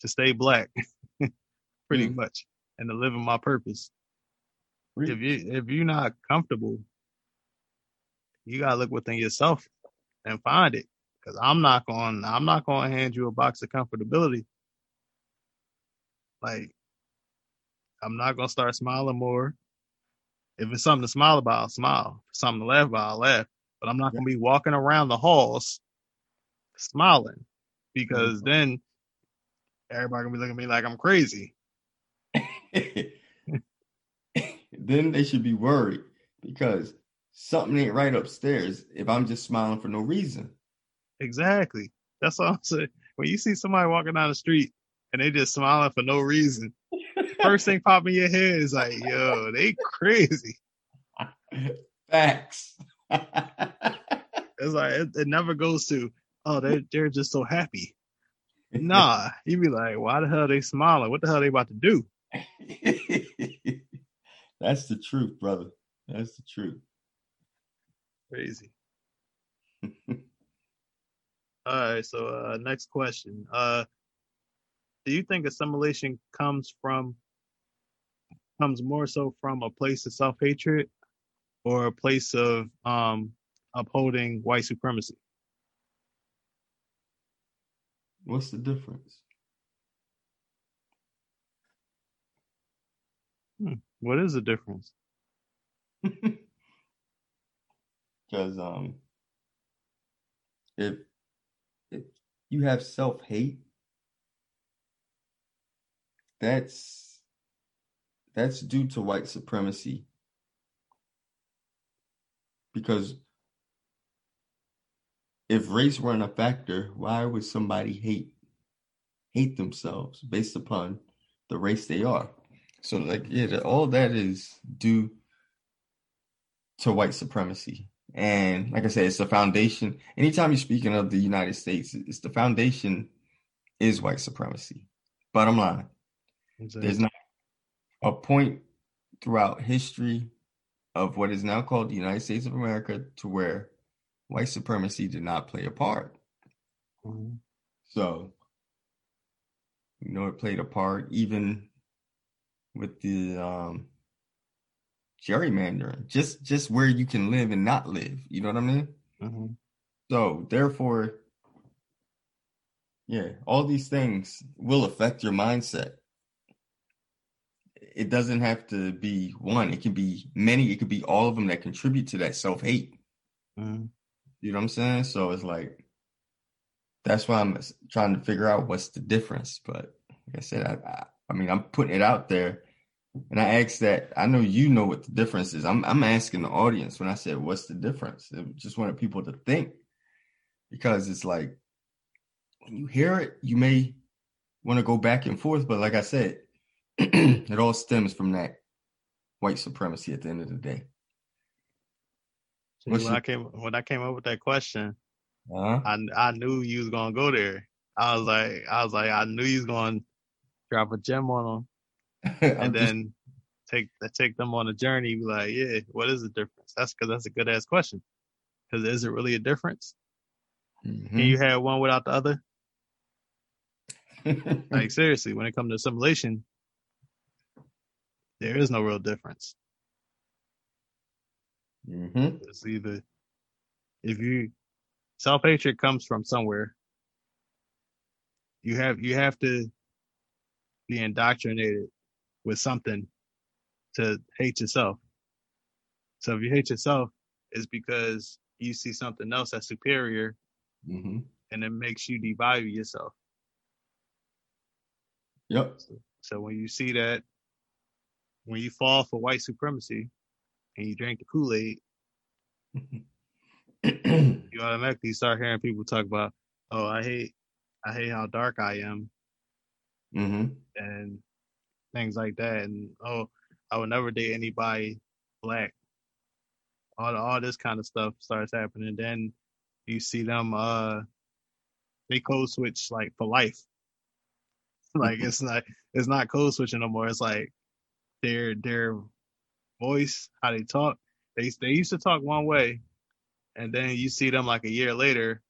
to stay black, pretty Mm. much, and to live in my purpose. Preach. If you if you're not comfortable, you gotta look within yourself and find it. Cause I'm not going I'm not gonna hand you a box of comfortability. Like I'm not gonna start smiling more. If it's something to smile about, I'll smile. If it's something to laugh about, I'll laugh. But I'm not gonna be walking around the halls smiling because mm-hmm. then everybody gonna be looking at me like I'm crazy. then they should be worried because something ain't right upstairs if I'm just smiling for no reason. Exactly. That's all I'm saying. When you see somebody walking down the street and they just smiling for no reason, first thing popping in your head is like, yo, they crazy. Facts. It's like it, it never goes to, oh, they're they're just so happy. Nah, you be like, why the hell they smiling? What the hell they about to do? That's the truth, brother. That's the truth. Crazy. All right, so uh next question. Uh do you think assimilation comes from comes more so from a place of self-hatred or a place of um upholding white supremacy? What's the difference? What is the difference? Because um, if you have self hate, that's that's due to white supremacy. Because if race weren't a factor, why would somebody hate hate themselves based upon the race they are? So like yeah, all that is due to white supremacy. And like I said, it's the foundation. Anytime you're speaking of the United States, it's the foundation is white supremacy. Bottom line, there's not a point throughout history of what is now called the United States of America to where white supremacy did not play a part. Mhm. So, you know, it played a part even with the um, gerrymandering, just just where you can live and not live. You know what I mean? Mhm. So, therefore, yeah, all these things will affect your mindset. It doesn't have to be one, it can be many, it could be all of them that contribute to that self hate. Mhm. You know what I'm saying? So it's like that's why I'm trying to figure out what's the difference. But like I said, I, I, I mean, I'm putting it out there, and I ask that. I know you know what the difference is. I'm I'm asking the audience when I said what's the difference. I just wanted people to think because it's like when you hear it, you may want to go back and forth. But like I said, it all stems from that white supremacy at the end of the day. See, when your- I came when I came up with that question, Uh-huh. I I knew you was gonna go there. I was like I was like I knew you was gonna drop a gem on them and then take take them on a journey. Be like, yeah, what is the difference? That's because that's a good ass question. Because is it really a difference? Mhm. Can you have one without the other? Like seriously, when it comes to assimilation, there is no real difference. Mhm. It's either if you self hatred comes from somewhere, you have you have to be indoctrinated with something to hate yourself. So if you hate yourself, it's because you see something else that's superior Mhm. and it makes you devalue yourself. Yep. So when you see that, when you fall for white supremacy and you drink the Kool Aid, you automatically start hearing people talk about, oh, I hate, I hate how dark I am, hmm and things like that, and oh, I would never date anybody black. All all this kind of stuff starts happening. Then you see them, uh, they code switch like for life. like it's not, it's not code switching no more. It's like their their voice, how they talk. They they used to talk one way, and then you see them like a year later.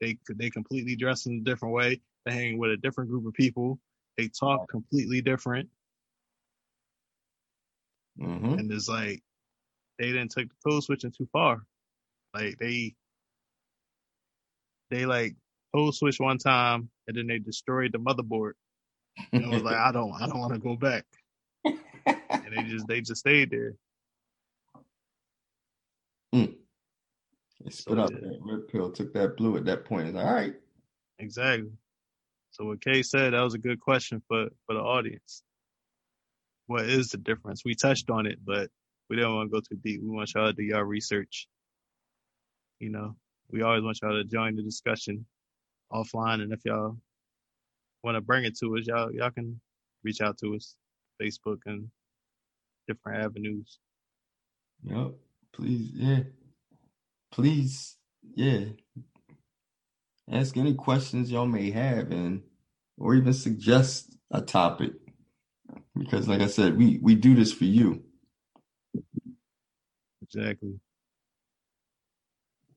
They they completely dress in a different way. They hang with a different group of people. They talk completely different, hmm and it's like they didn't take the code switching too far. Like they they like code switch one time, and then they destroyed the motherboard. And it was like I don't I don't want to go back, and they just they just stayed there. They spit So, out yeah. that red pill, took that blue at that point. It's like, all right. Exactly. So what Kay said, that was a good question for, for the audience. What is the difference? We touched on it, but we didn't want to go too deep. We want y'all to do y'all research. You know, we always want y'all to join the discussion offline. And if y'all want to bring it to us, y'all, y'all can reach out to us, Facebook and different avenues. Yep. Please, yeah. Please, yeah. Ask any questions y'all may have and or even suggest a topic. Because like I said, we we do this for you. Exactly.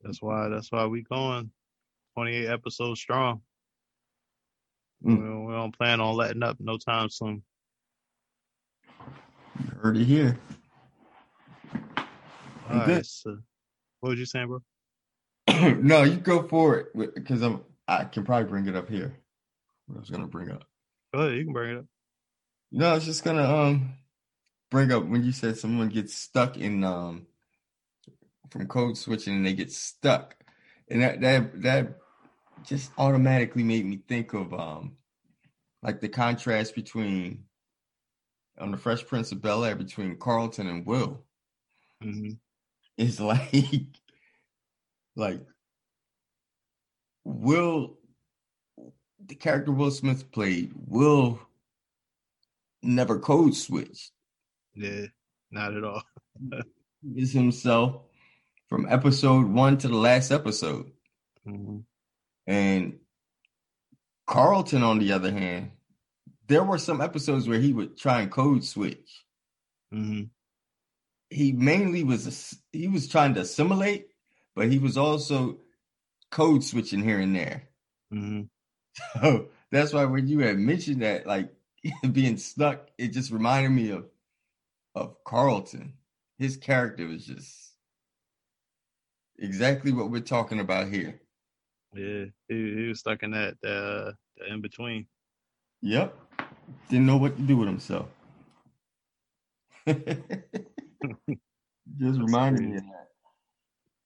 That's why, that's why we going 28 episodes strong. Mm. We, don't, we don't plan on letting up no time soon. Heard it here. All good. So, what was you saying, bro? no, you go for it because I'm I can probably bring it up here. What I was gonna bring up. Go ahead. You can bring it up. No, I was just gonna um bring up when you said someone gets stuck in um from code switching and they get stuck. And that that that just automatically made me think of um like the contrast between on the Fresh Prince of Bel Air between Carlton and Will. hmm It's like like Will the character Will Smith played Will never code switch. Yeah. Not at all. is himself from episode one to the last episode. hmm And Carlton, on the other hand, there were some episodes where he would try and code switch. hmm He mainly was he was trying to assimilate, but he was also code switching here and there. hmm So that's why when you had mentioned that, like being stuck, it just reminded me of of Carlton. His character was just exactly what we're talking about here. Yeah. He, he was stuck in that uh, the in between. Yep. Didn't know what to do with himself. Just reminded me of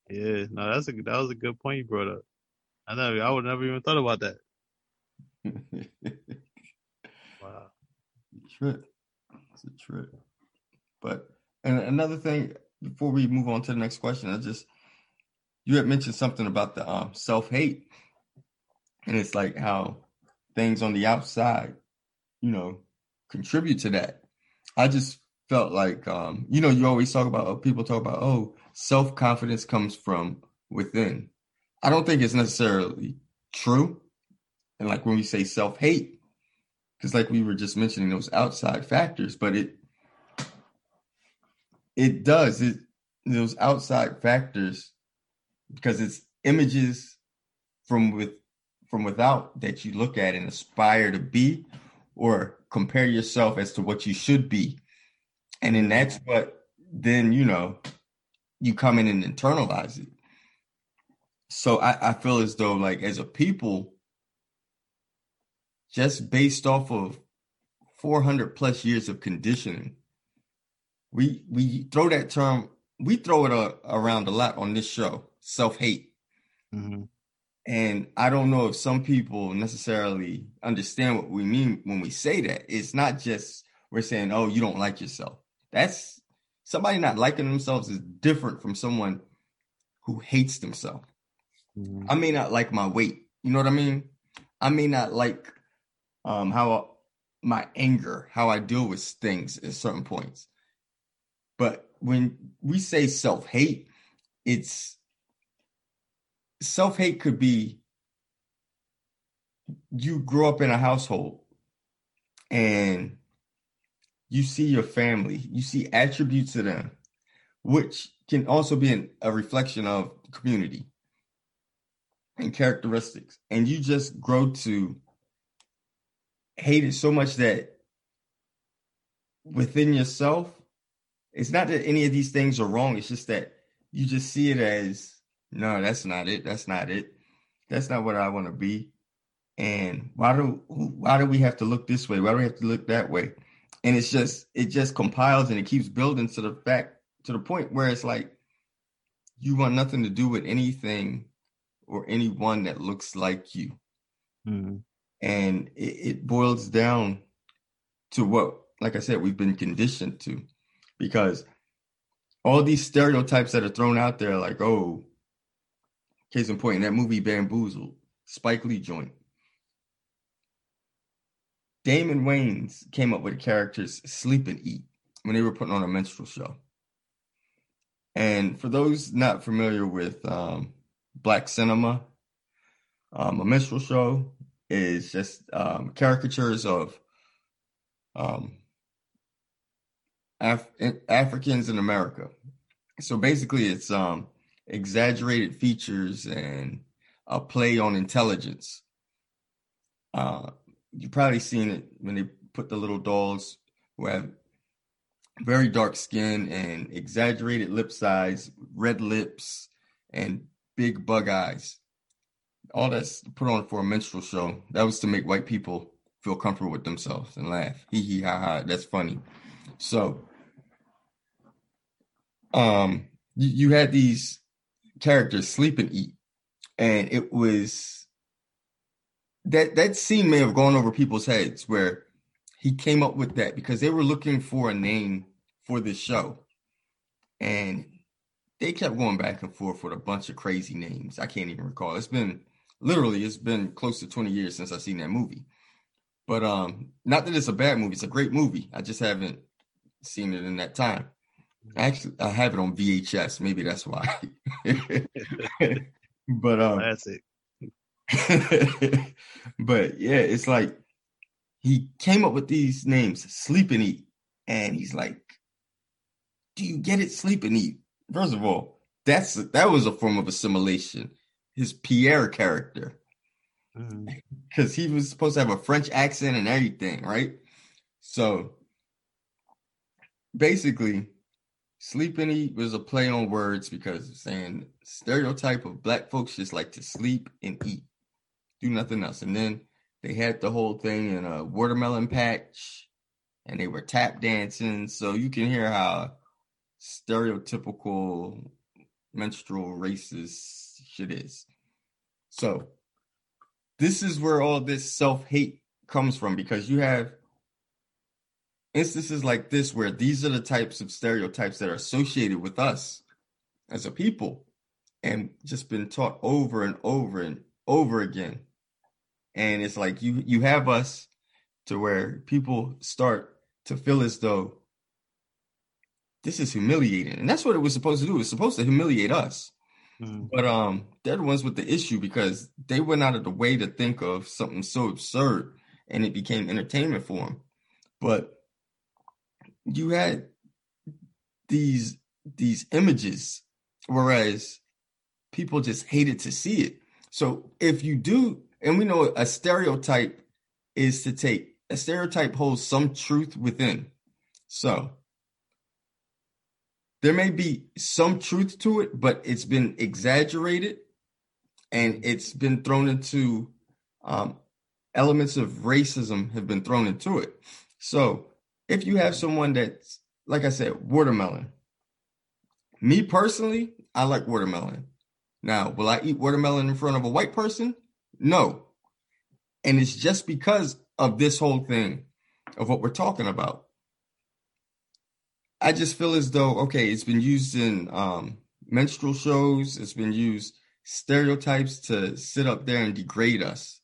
Yeah. No, that's a that was a good point you brought up. I never I would never even thought about that. Wow. trip. It's a trip. But and another thing before we move on to the next question, I just you had mentioned something about the um, self hate, and it's like how things on the outside, you know, contribute to that. I just felt like um, you know, you always talk about people talk about oh, self confidence comes from within. I don't think it's necessarily true. And like when we say self hate, because like we were just mentioning those outside factors, but it it does it those outside factors because it's images from with from without that you look at and aspire to be or compare yourself as to what you should be and then that's what then you know you come in and internalize it. So i, I feel as though like as a people just based off of 400 plus years of conditioning we we throw that term we throw it uh, around a lot on this show self-hate. Hmm and i don't know if some people necessarily understand what we mean when we say that. It's not just we're saying oh you don't like yourself. That's somebody not liking themselves is different from someone who hates themselves. Mm-hmm. I may not like my weight. You know what I mean? I may not like um, how my anger, how I deal with things at certain points. But when we say self hate, it's self hate could be you grow up in a household and you see your family, you see attributes of them, which can also be an, a reflection of community and characteristics. And you just grow to hate it so much that within yourself, it's not that any of these things are wrong. It's just that you just see it as no, that's not it. That's not it. That's not what I want to be. And why do why do we have to look this way? Why do we have to look that way? And it's just it just compiles and it keeps building to the fact to the point where it's like you want nothing to do with anything or anyone that looks like you. Mm-hmm. And it, it boils down to what, like I said, we've been conditioned to, because all these stereotypes that are thrown out there, like, oh, case in point, in that movie Bamboozled, Spike Lee joint. Damon Wayans came up with the characters sleep and eat when they were putting on a minstrel show. And for those not familiar with um, black cinema, um, a minstrel show is just um, caricatures of um, Af- Africans in America. So basically, it's um, exaggerated features and a play on intelligence. Uh, you've probably seen it when they put the little dolls who have very dark skin and exaggerated lip size, red lips, and big bug eyes. All that's put on for a minstrel show. That was to make white people feel comfortable with themselves and laugh. Hee hee ha ha. That's funny. So, um, you, you had these characters sleep and eat, and it was that that scene may have gone over people's heads where he came up with that because they were looking for a name for this show. And they kept going back and forth with a bunch of crazy names. I can't even recall. It's been literally it's been close to 20 years since I've seen that movie. But um not that it's a bad movie, it's a great movie. I just haven't seen it in that time. Actually, I have it on VHS. Maybe that's why. but um that's it. but yeah, it's like he came up with these names, sleep and eat, and he's like, "Do you get it? Sleep and eat." First of all, that's that was a form of assimilation. His Pierre character, because mm-hmm. he was supposed to have a French accent and everything, right? So basically, sleep and eat was a play on words because saying stereotype of black folks just like to sleep and eat, do nothing else, and then they had the whole thing in a watermelon patch, and they were tap dancing, so you can hear how stereotypical minstrel racist shit is. So this is where all this self-hate comes from because you have instances like this where these are the types of stereotypes that are associated with us as a people and just been taught over and over and over again and it's like you you have us to where people start to feel as though this is humiliating. And that's what it was supposed to do. It was supposed to humiliate us. Mm-hmm. But um, they're the ones with the issue because they went out of the way to think of something so absurd and it became entertainment for them. But you had these these images, whereas people just hated to see it. So if you do, and we know a stereotype is to take a stereotype holds some truth within. So there may be some truth to it, but it's been exaggerated and it's been thrown into um, elements of racism have been thrown into it. So if you have someone that's, like I said, watermelon, me personally, I like watermelon. Now, will I eat watermelon in front of a white person? No. And it's just because of this whole thing of what we're talking about I just feel as though okay, it's been used in um, minstrel shows. It's been used stereotypes to sit up there and degrade us.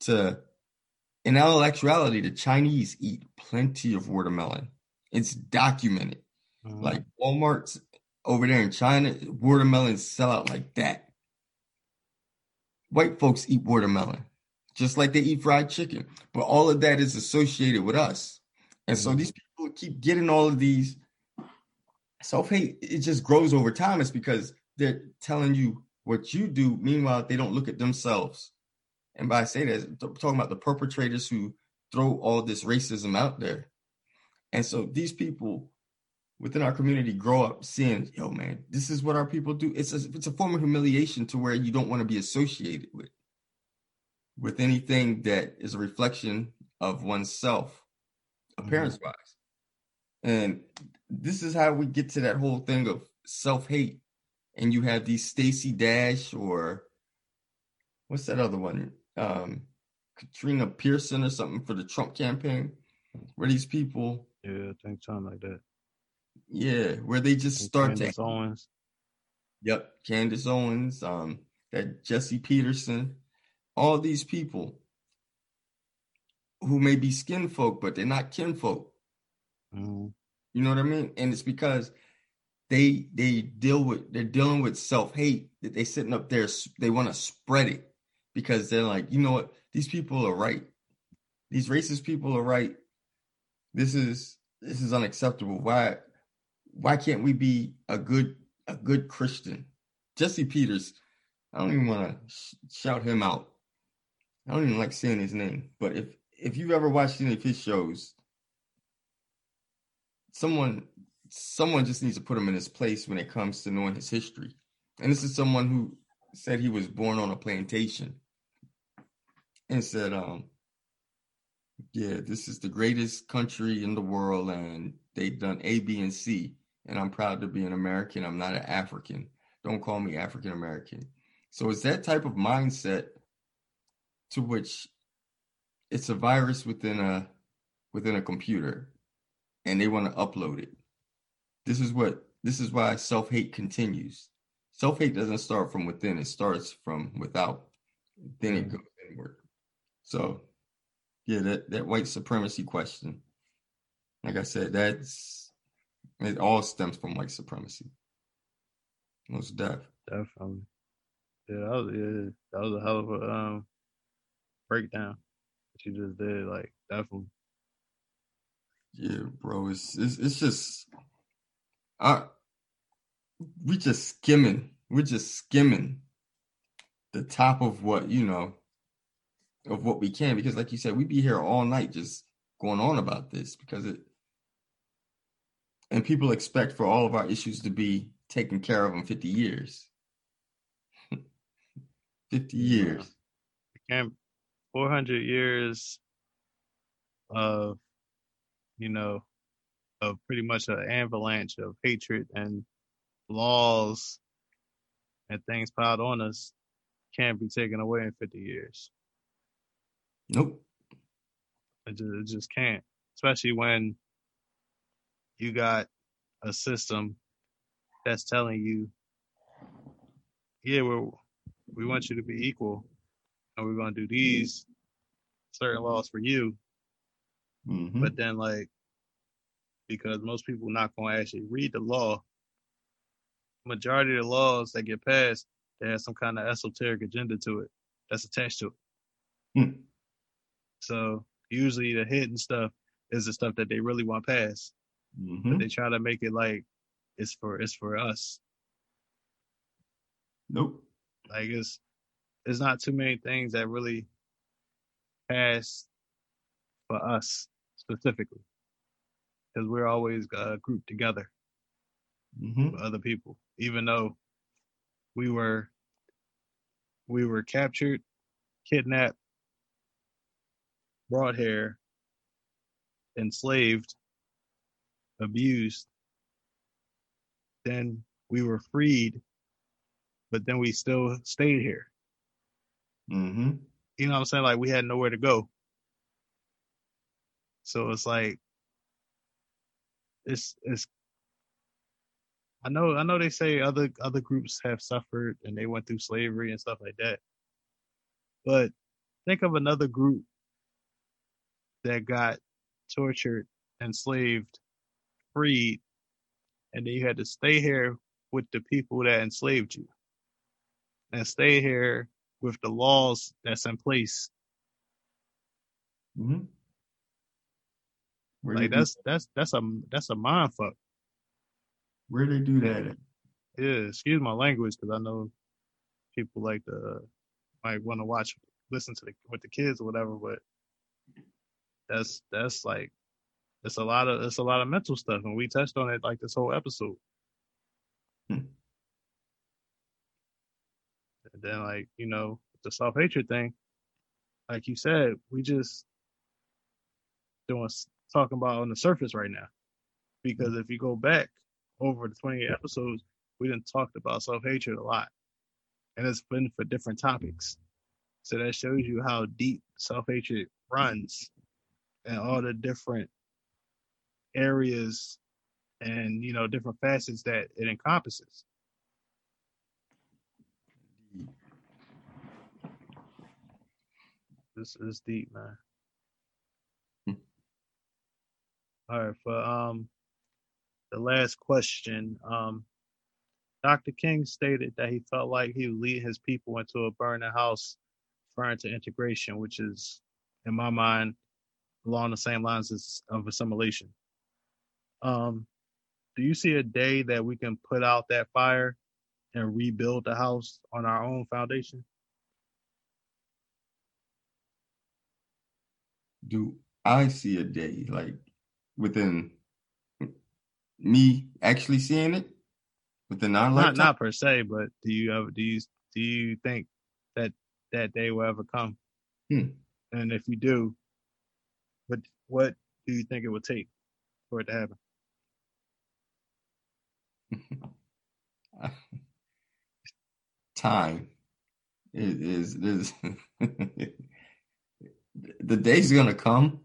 To in all actuality, the Chinese eat plenty of watermelon. It's documented. Mm-hmm. Like Walmart's over there in China, watermelons sell out like that. White folks eat watermelon, just like they eat fried chicken. But all of that is associated with us. And so mm-hmm. these people keep getting all of these self hate. It just grows over time. It's because they're telling you what you do. Meanwhile, they don't look at themselves. And by saying that, I'm talking about the perpetrators who throw all this racism out there. And so these people within our community grow up seeing, yo, man, this is what our people do. It's a, it's a form of humiliation to where you don't want to be associated with with anything that is a reflection of oneself, mm-hmm. appearance wise. And this is how we get to that whole thing of self hate. And you have these Stacey Dash or what's that other one? Um, Katrina Pearson or something for the Trump campaign, where these people. Yeah, I think something like that. Yeah, where they just and start Candace to. Owens. Yep, Candace Owens, um, that Jesse Peterson, all these people who may be skin folk, but they're not kinfolk. Mm-hmm. You know what I mean? And it's because they they deal with they're dealing with self hate that they sitting up there. They want to spread it because they're like, you know what? These people are right. These racist people are right. This is this is unacceptable. Why why can't we be a good a good Christian? Jesse Peters, I don't even want to sh- shout him out. I don't even like saying his name, but if if you've ever watched any of his shows, someone someone just needs to put him in his place when it comes to knowing his history. And this is someone who said he was born on a plantation and said, um, yeah, this is the greatest country in the world, and they've done A, B, and C and I'm proud to be an American. I'm not an African. Don't call me African American. So it's that type of mindset to which it's a virus within a within a computer and they want to upload it. This is what this is why self-hate continues. Self-hate doesn't start from within, it starts from without. Then it mm-hmm. goes inward. So yeah, that, that white supremacy question. Like I said, that's it all stems from white supremacy. Most def. Definitely. Yeah, that was yeah, that was a hell of a um breakdown that you just did. Like definitely. Yeah, bro. It's it's it's just I we just skimming. We're just skimming the top of what, you know, of what we can because like you said, we'd be here all night just going on about this because it and people expect for all of our issues to be taken care of in 50 years. 50 years. And 400 years of, you know, of pretty much an avalanche of hatred and laws and things piled on us can't be taken away in 50 years. Nope. It just, it just can't, especially when you got a system that's telling you, yeah, we we want you to be equal, and we're gonna do these certain laws for you. Mm-hmm. But then, like, because most people not gonna actually read the law, majority of the laws that get passed, they have some kind of esoteric agenda to it that's attached to it. Mm. So usually the hidden stuff is the stuff that they really want passed. Mm-hmm. But they try to make it like it's for it's for us. Nope. Like it's there's not too many things that really pass for us specifically because we're always uh, grouped together mm-hmm. with other people, even though we were we were captured, kidnapped, brought here, enslaved, abused, then we were freed, but then we still stayed here. Mm-hmm. You know what I'm saying? Like we had nowhere to go. So it's like it's it's I know I know they say other other groups have suffered and they went through slavery and stuff like that. But think of another group that got tortured, enslaved, freed, and then you had to stay here with the people that enslaved you. And stay here with the laws that's in place. Mm-hmm. Where Like that's that's that's a that's a mind fuck. where they do that at? Yeah, excuse my language because I know people like to might want to watch listen to the with the kids or whatever, but that's that's like it's a lot of it's a lot of mental stuff and we touched on it like this whole episode. Hmm. And then like, you know, the self hatred thing, like you said, we just doing talking about on the surface right now. Because if you go back over the 28 episodes, we didn't talked about self hatred a lot, and it's been for different topics. So that shows you how deep self hatred runs, and all the different areas, and you know different facets that it encompasses. This is deep, man. Hmm. All right, for um the last question, um Dr. King stated that he felt like he would lead his people into a burning house, referring to integration, which is, in my mind, along the same lines as of assimilation. Um, do you see a day that we can put out that fire and rebuild the house on our own foundation? Do I see a day like within me actually seeing it within our Not lifetime? not per se, but do you ever do you do you think that that day will ever come? Hmm. And if you do, what what do you think it would take for it to happen? time is is, is the day's gonna come.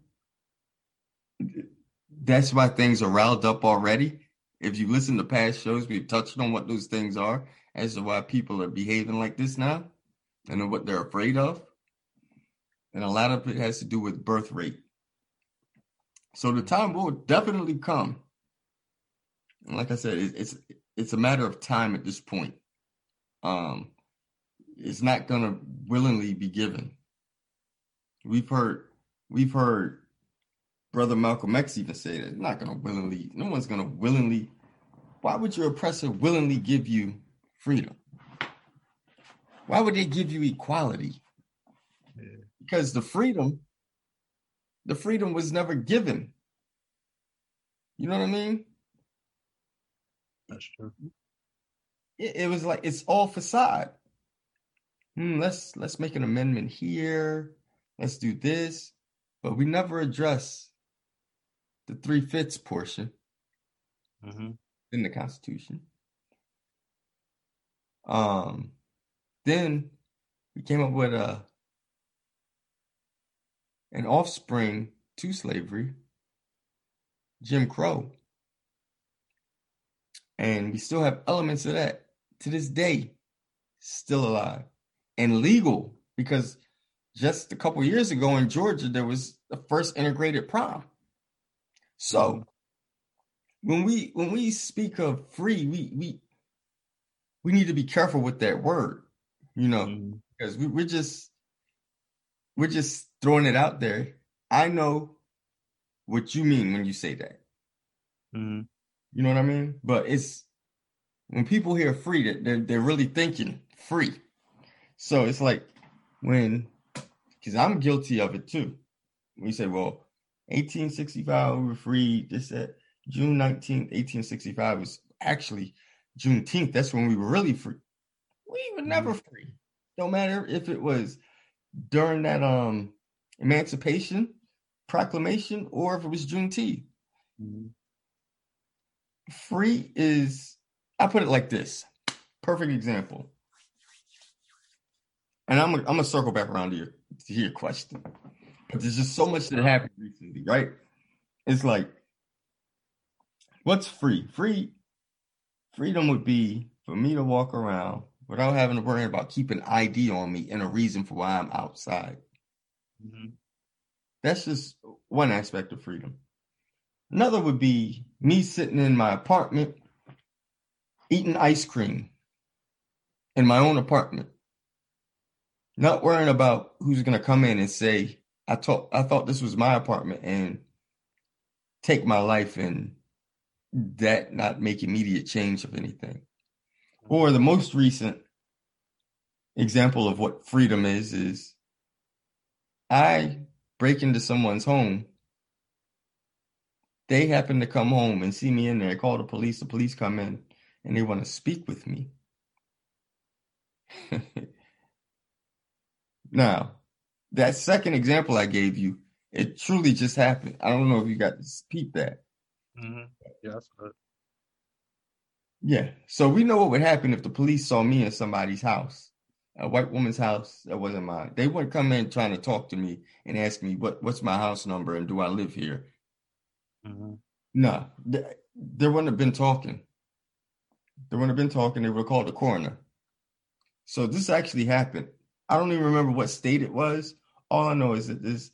That's why things are riled up already. If you listen to past shows, we've touched on what those things are as to why people are behaving like this now and what they're afraid of. And a lot of it has to do with birth rate. So the time will definitely come. Like I said, it, it's it's a matter of time at this point. Um, it's not gonna willingly be given. We've heard we've heard Brother Malcolm X even say that it's not gonna willingly, no one's gonna willingly. Why would your oppressor willingly give you freedom? Why would they give you equality? Yeah. Because the freedom, the freedom was never given. You know what I mean? That's true. it, it was like it's all facade. Hmm, let's let's make an amendment here. Let's do this, but we never address the three fifths portion hmm in the Constitution. Um, then we came up with a an offspring to slavery, Jim Crow, and we still have elements of that to this day, still alive and legal because just a couple years ago in Georgia there was the first integrated prom. So when we when we speak of free, we we we need to be careful with that word, you know, Mhm. because we, we're just we're just throwing it out there. I know what you mean when you say that. Mhm. You know what I mean? But it's when people hear free, that they're, they're really thinking free. So it's like when, because I'm guilty of it too. We say, well, 1865 we were free. This that June 19th, 1865 was actually Juneteenth. That's when we were really free. We were never free. No matter if it was during that um Emancipation Proclamation or if it was Juneteenth Mhm. Free is I put it like this. Perfect example. And I'm I'm gonna circle back around to your to your question. But there's just so much that happened recently, right? It's like what's free? Free freedom would be for me to walk around without having to worry about keeping ID on me and a reason for why I'm outside. Mm-hmm. That's just one aspect of freedom. Another would be me sitting in my apartment eating ice cream in my own apartment, not worrying about who's going to come in and say, I thought I thought this was my apartment and take my life and that not make immediate change of anything. Or the most recent example of what freedom is is I break into someone's home. They happen to come home and see me in there, call the police, the police come in and they want to speak with me. now, that second example I gave you, it truly just happened. I don't know if you got to peep that. Mm-hmm. Yeah, that's good. Yeah. So we know what would happen if the police saw me in somebody's house, a white woman's house that wasn't mine. They wouldn't come in trying to talk to me and ask me what what's my house number and do I live here. Mm-hmm. No, they, they wouldn't have been talking. They wouldn't have been talking. They would have called the coroner. So this actually happened. I don't even remember what state it was. All I know is that this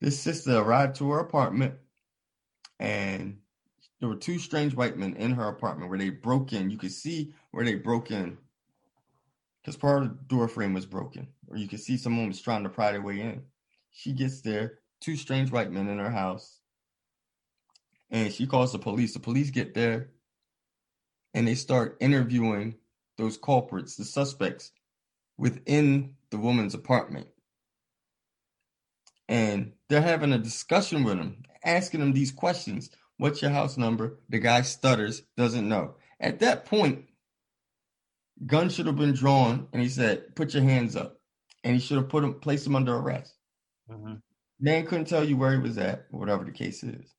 this sister arrived to her apartment and there were two strange white men in her apartment where they broke in. You could see where they broke in because part of the door frame was broken, or you could see someone was trying to pry their way in. She gets there, two strange white men in her house, and she calls the police. The police get there and they start interviewing those culprits, the suspects, within the woman's apartment. And they're having a discussion with them, asking them these questions. What's your house number? The guy stutters, doesn't know. At that point, gun should have been drawn, and he said, "Put your hands up," and he should have put him, placed him under arrest. Mm-hmm. Man couldn't tell you where he was at, whatever the case is.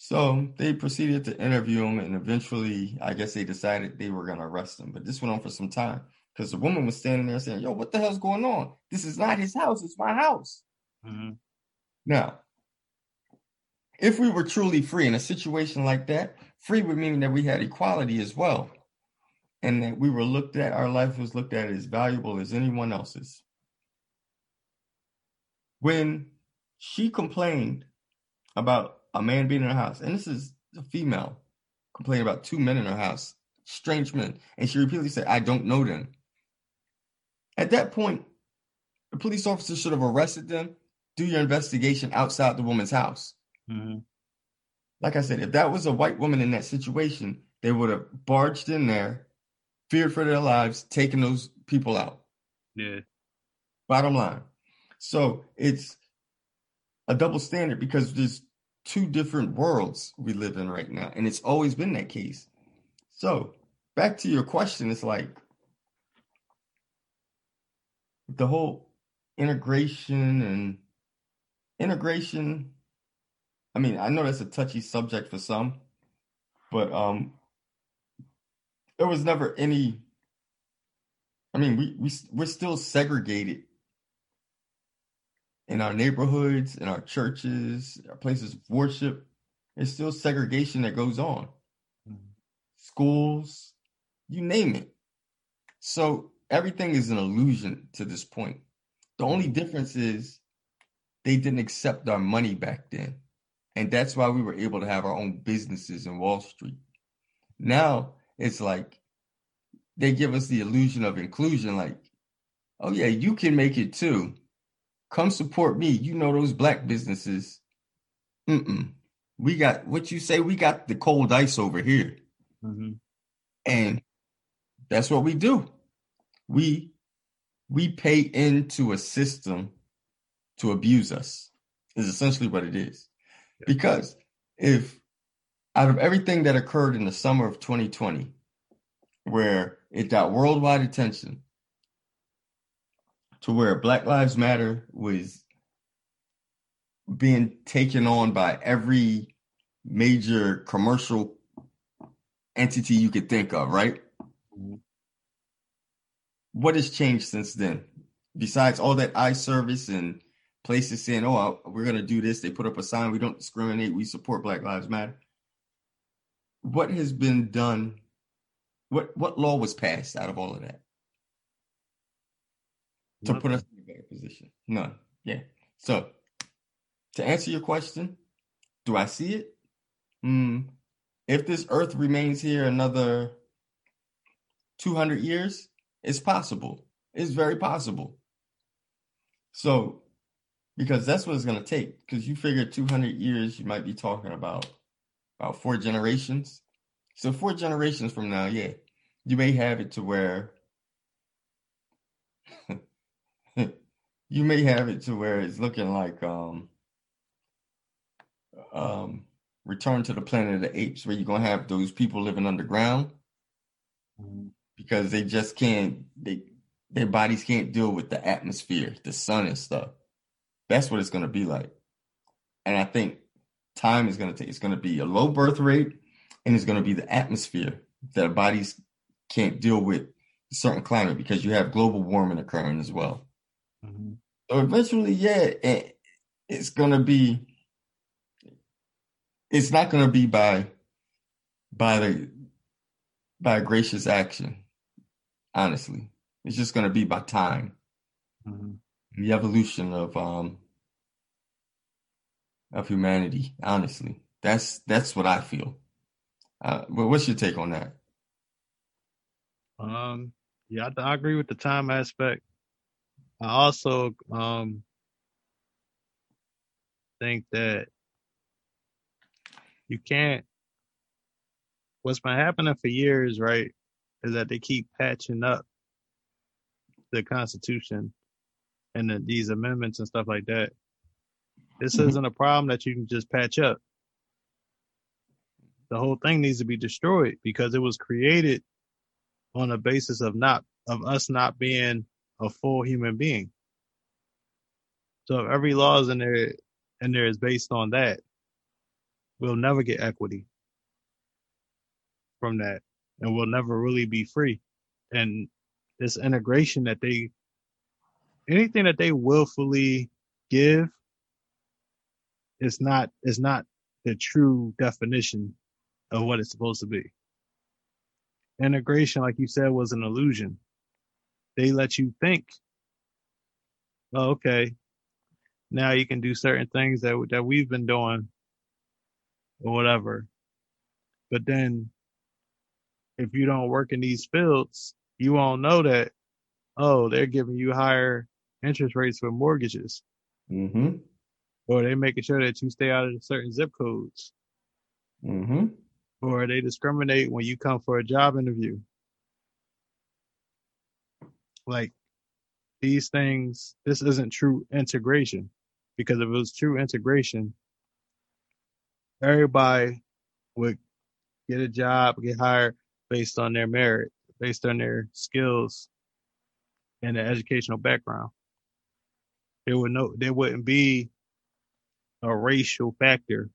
So they proceeded to interview him, and eventually, I guess they decided they were going to arrest him. But this went on for some time because the woman was standing there saying, "Yo, what the hell's going on? This is not his house; it's my house." Mm-hmm. Now, if we were truly free in a situation like that, free would mean that we had equality as well, and that we were looked at, our life was looked at as valuable as anyone else's. When she complained about a man being in her house, and this is a female complaining about two men in her house, strange men, and she repeatedly said, I don't know them. At that point, the police officer should have arrested them, do your investigation outside the woman's house. Mm-hmm. Like I said, if that was a white woman in that situation, they would have barged in there, feared for their lives, taken those people out. Yeah. Bottom line. So it's a double standard because there's two different worlds we live in right now, and it's always been that case. So back to your question, it's like the whole integration and integration. I mean, I know that's a touchy subject for some, but um, there was never any. I mean, we we we're still segregated in our neighborhoods, in our churches, our places of worship. There's still segregation that goes on. Mm-hmm. Schools, you name it. So everything is an illusion to this point. The only difference is they didn't accept our money back then. And that's why we were able to have our own businesses in Wall Street. Now it's like they give us the illusion of inclusion, like, oh, yeah, you can make it too come support me. You know those black businesses. Mm-mm. We got what you say. We got the cold ice over here, mm-hmm. and that's what we do. We we pay into a system to abuse us. Is essentially what it is. Yeah. Because if out of everything that occurred in the summer of 2020, where it got worldwide attention, to where Black Lives Matter was being taken on by every major commercial entity you could think of, right? Mm-hmm. What has changed since then? Besides all that eye service and places saying, oh, we're going to do this, they put up a sign, we don't discriminate, we support Black Lives Matter. what has been done? What what law was passed out of all of that to put us in a better position? None. Yeah. So to answer your question, do I see it? Mm, if this earth remains here another 200 years, it's possible. It's very possible. So, because that's what it's going to take. Because you figure 200 years, you might be talking about about four generations. So, four generations from now, yeah, you may have it to where you may have it to where it's looking like um um return to the planet of the apes where you're gonna have those people living underground because they just can't they their bodies can't deal with the atmosphere, the sun and stuff. That's what it's gonna be like. And I think time is gonna take it's gonna be a low birth rate and it's gonna be the atmosphere that our bodies can't deal with a certain climate because you have global warming occurring as well. Mm-hmm. So eventually, yeah, it's gonna be. It's not gonna be by, by the, by a gracious action. Honestly, it's just gonna be by time. Mm-hmm. The evolution of um of humanity. Honestly, that's that's what I feel. Uh, but what's your take on that? Um, yeah, I, I agree with the time aspect. I also um, think that you can't. What's been happening for years, right, is that they keep patching up the Constitution and the, these amendments and stuff like that. This mm-hmm. isn't a problem that you can just patch up. The whole thing needs to be destroyed because it was created on a basis of not of us not being a full human being. So if every law is in there and there is based on that, we'll never get equity from that. And we'll never really be free. And this integration that they anything that they willfully give is not is not the true definition of what it's supposed to be. Integration, like you said, was an illusion they let you think, oh, okay, now you can do certain things that that we've been doing or whatever. But then if you don't work in these fields, you won't know that, oh, they're giving you higher interest rates for mortgages. Mm-hmm. Or they're making sure that you stay out of certain zip codes. Mm-hmm. Or they discriminate when you come for a job interview like these things, this isn't true integration. Because if it was true integration, everybody would get a job, get hired based on their merit, based on their skills and their educational background. There would no there wouldn't be a racial factor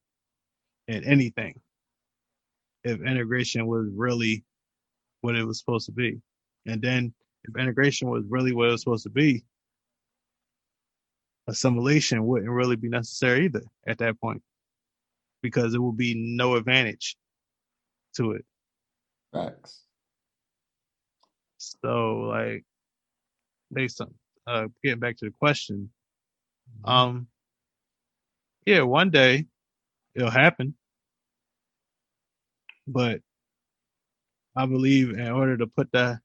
in anything if integration was really what it was supposed to be. And then if integration was really what it was supposed to be, assimilation wouldn't really be necessary either at that point because it would be no advantage to it. Facts. So, like, based on uh, getting back to the question, mm-hmm. um, yeah, one day it'll happen, but I believe in order to put that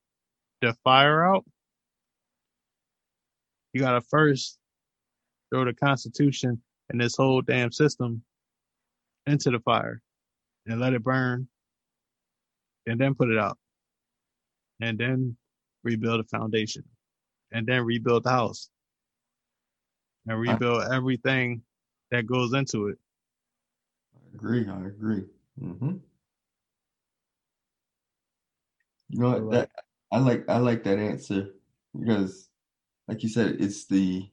the fire out, you gotta first throw the Constitution and this whole damn system into the fire and let it burn and then put it out and then rebuild a foundation and then rebuild the house and rebuild I, everything that goes into it. I agree. I agree. Mm-hmm. You know that I like I like that answer because, like you said, it's the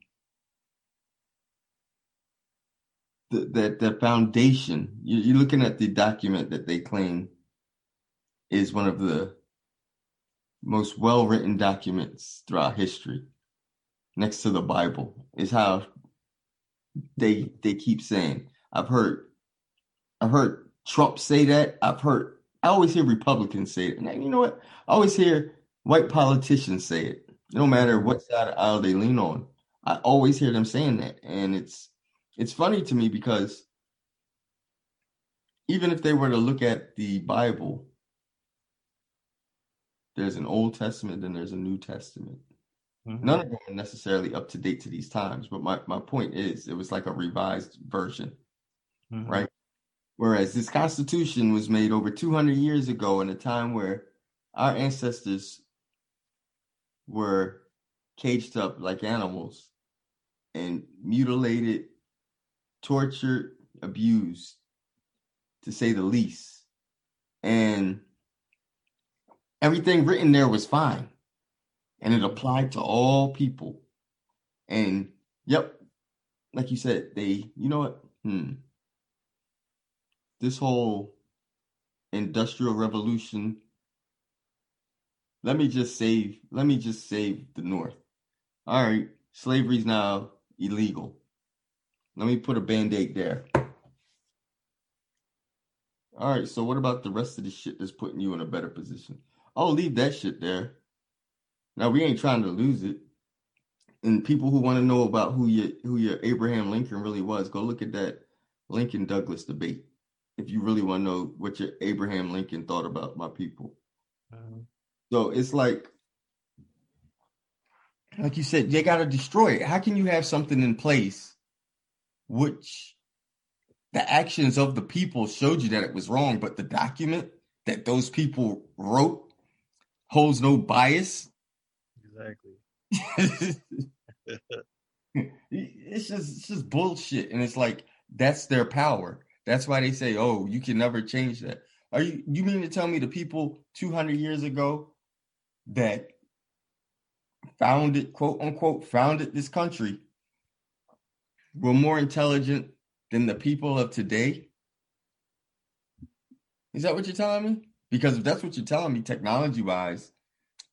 the that the foundation. You, you're looking at the document that they claim is one of the most well written documents throughout history, next to the Bible, is how they they keep saying. I've heard I've heard Trump say that. I've heard I always hear Republicans say it, and you know what? I always hear white politicians say it. No matter what side of the aisle they lean on, I always hear them saying that, and it's it's funny to me because even if they were to look at the Bible, there's an Old Testament and there's a New Testament. Mm-hmm. None of them are necessarily up to date to these times, but my, my point is it was like a revised version, mm-hmm. right? Whereas this Constitution was made over 200 years ago in a time where our ancestors were caged up like animals and mutilated, tortured, abused, to say the least. And everything written there was fine. And it applied to all people. And yep, like you said, they, you know what? Hmm. This whole industrial revolution. Let me just save, let me just save the North. All right, slavery's now illegal. Let me put a band-aid there. All right, so what about the rest of the shit that's putting you in a better position? I'll leave that shit there. Now we ain't trying to lose it. And people who want to know about who your who your Abraham Lincoln really was, go look at that Lincoln Douglas debate. If you really want to know what your Abraham Lincoln thought about my people. Uh-huh. So it's like like you said, they gotta destroy it. How can you have something in place which the actions of the people showed you that it was wrong, but the document that those people wrote holds no bias. Exactly. it's just it's just bullshit, and it's like that's their power. That's why they say, "Oh, you can never change that." Are you you mean to tell me the people 200 years ago that founded quote unquote founded this country were more intelligent than the people of today? Is that what you're telling me? Because if that's what you're telling me, technology wise,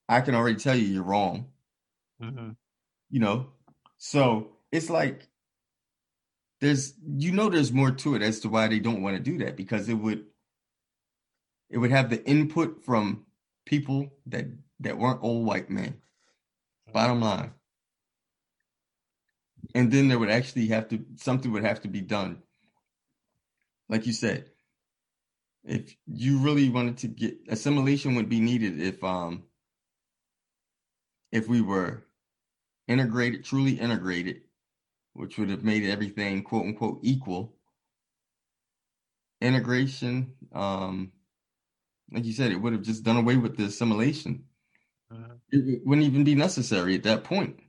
I can already tell you you're wrong. Mm-hmm. You know, so it's like there's you know there's more to it as to why they don't want to do that because it would it would have the input from people that that weren't all white men. Bottom line. And then there would actually have to something would have to be done. Like you said if you really wanted to get assimilation would be needed if um if we were integrated truly integrated which would have made everything quote unquote equal. Integration um like you said it would have just done away with the assimilation uh-huh. it, it wouldn't even be necessary at that point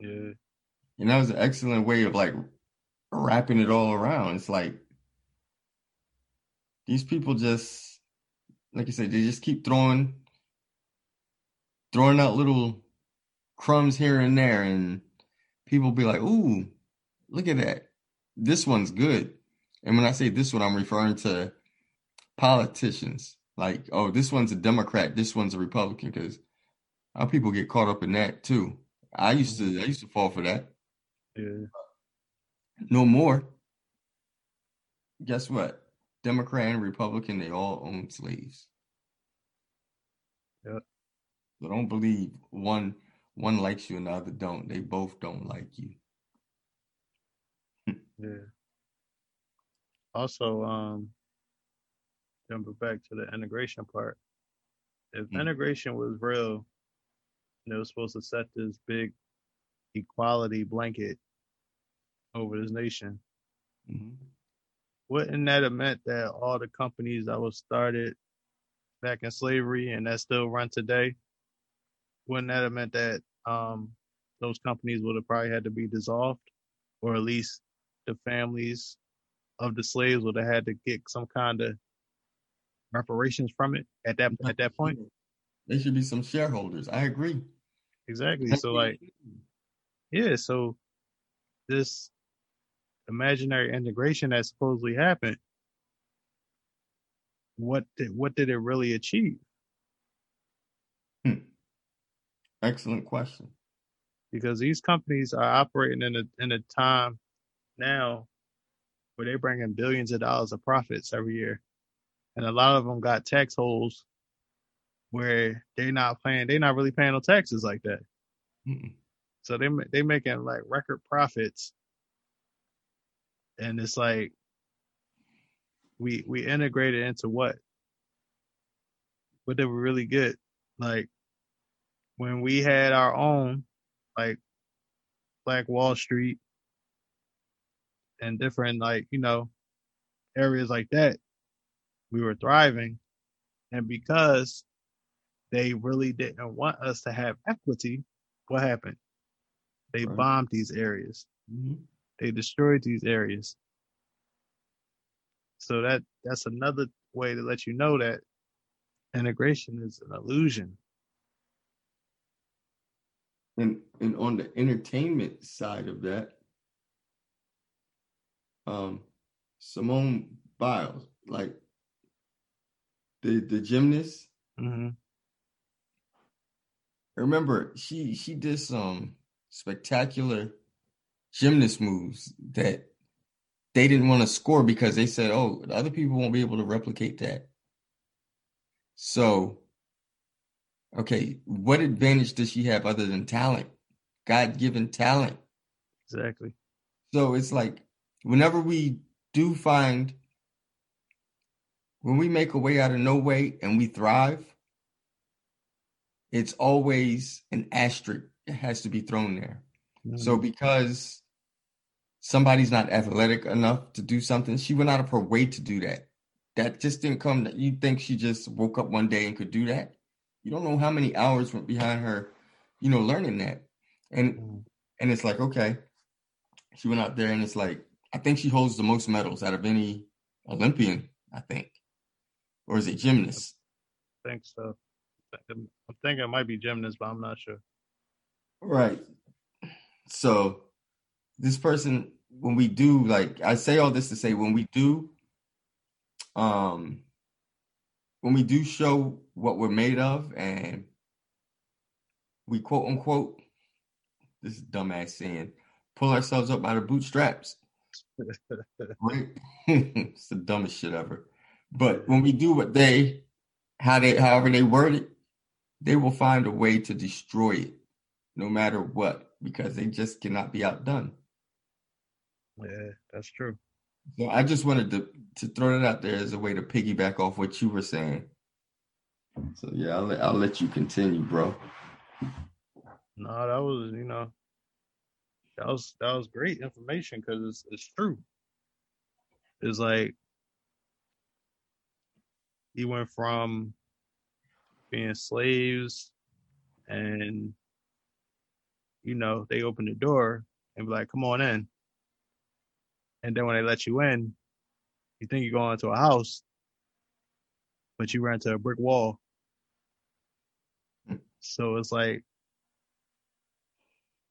yeah and that was an excellent way of like wrapping it all around. It's like these people just, like I said, they just keep throwing, throwing out little crumbs here and there, and people be like, "Ooh, look at that! This one's good." And when I say this one, I'm referring to politicians. Like, oh, this one's a Democrat, this one's a Republican, because our people get caught up in that too. I used to, I used to fall for that. Yeah. No more. Guess what? Democrat and Republican, they all own slaves. Yep. So don't believe one one likes you and the other don't. They both don't like you. yeah. Also, um, jumping back to the integration part, if mm-hmm. integration was real, and it was supposed to set this big equality blanket over this nation. Mm-hmm. Wouldn't that have meant that all the companies that was started back in slavery and that still run today, wouldn't that have meant that um, those companies would have probably had to be dissolved, or at least the families of the slaves would have had to get some kind of reparations from it at that at that point. There should be some shareholders. I agree. Exactly. So like, yeah. So this imaginary integration that supposedly happened, what did what did it really achieve? Hmm. Excellent question. Because these companies are operating in a in a time now where they bring in billions of dollars of profits every year. and a lot of them got tax holes where they're not paying, they're not really paying no taxes like that. Mm-mm. So they they making like record profits, and it's like we we integrated into what what did we really get? Like when we had our own, like Black Wall Street and different like you know areas like that, we were thriving, and because they really didn't want us to have equity, what happened? They Right. bombed these areas. Mhm. They destroyed these areas. So that that's another way to let you know that integration is an illusion. And and on the entertainment side of that, um, Simone Biles, like the the gymnast. hmm Remember, she she did some spectacular gymnast moves that they didn't want to score because they said, "Oh, the other people won't be able to replicate that." So, okay, what advantage does she have other than talent? God-given talent. Exactly. So it's like whenever we do find when we make a way out of no way and we thrive, it's always an asterisk that has to be thrown there. So because somebody's not athletic enough to do something, she went out of her way to do that. That just didn't come. That you think she just woke up one day and could do that? You don't know how many hours went behind her, you know, learning that. And Mhm. and it's like, okay, she went out there and it's like, I think she holds the most medals out of any Olympian, I think. Or is it gymnast? I think so. I'm thinking it might be gymnast, but I'm not sure. Right. So this person, when we do like I say all this to say when we do um when we do show what we're made of and we quote unquote this is dumbass saying pull ourselves up by the bootstraps. Right? it's the dumbest shit ever. But when we do what they how they however they word it, they will find a way to destroy it no matter what, because they just cannot be outdone. Yeah, that's true. So I just wanted to to throw that out there as a way to piggyback off what you were saying. So yeah, I'll let, I'll let you continue, bro. No, that was you know that was that was great information because it's it's true. It's like he went from being slaves and you know they open the door and be like, "Come on in," and then when they let you in, you think you're going to a house, but you ran to a brick wall. Mm. So it's like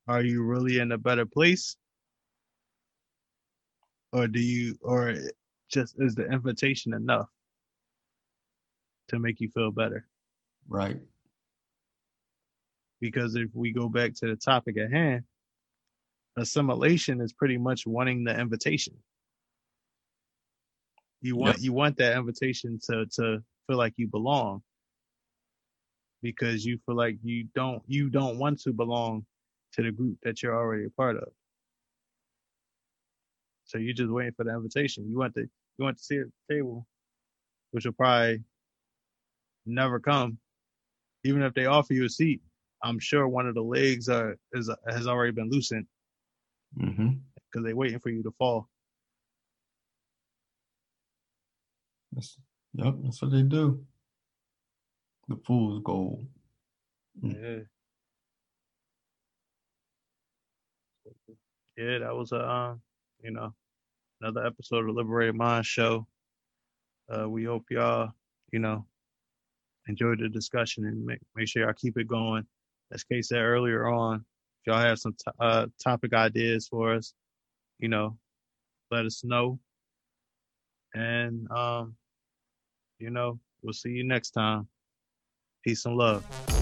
are you really in a better place or do you or just is the invitation enough to make you feel better Right. because if we go back to the topic at hand assimilation is pretty much wanting the invitation you want you want that invitation to to feel like you belong because you feel like you don't you don't want to belong to the group that you're already a part of. So you're just waiting for the invitation. You want the you want to sit at the table, which will probably never come. Even if they offer you a seat, I'm sure one of the legs are is has already been loosened Mm-hmm. because they're waiting for you to fall. That's, yep, that's what they do. The fool's gold. Yeah. Yeah, that was a um, you know, another episode of Liberated Mind Show. Uh, we hope y'all, you know, enjoyed the discussion and make make sure y'all keep it going. As Kay said earlier on, if y'all have some uh topic ideas for us, you know, let us know. And um, you know, we'll see you next time. Peace and love.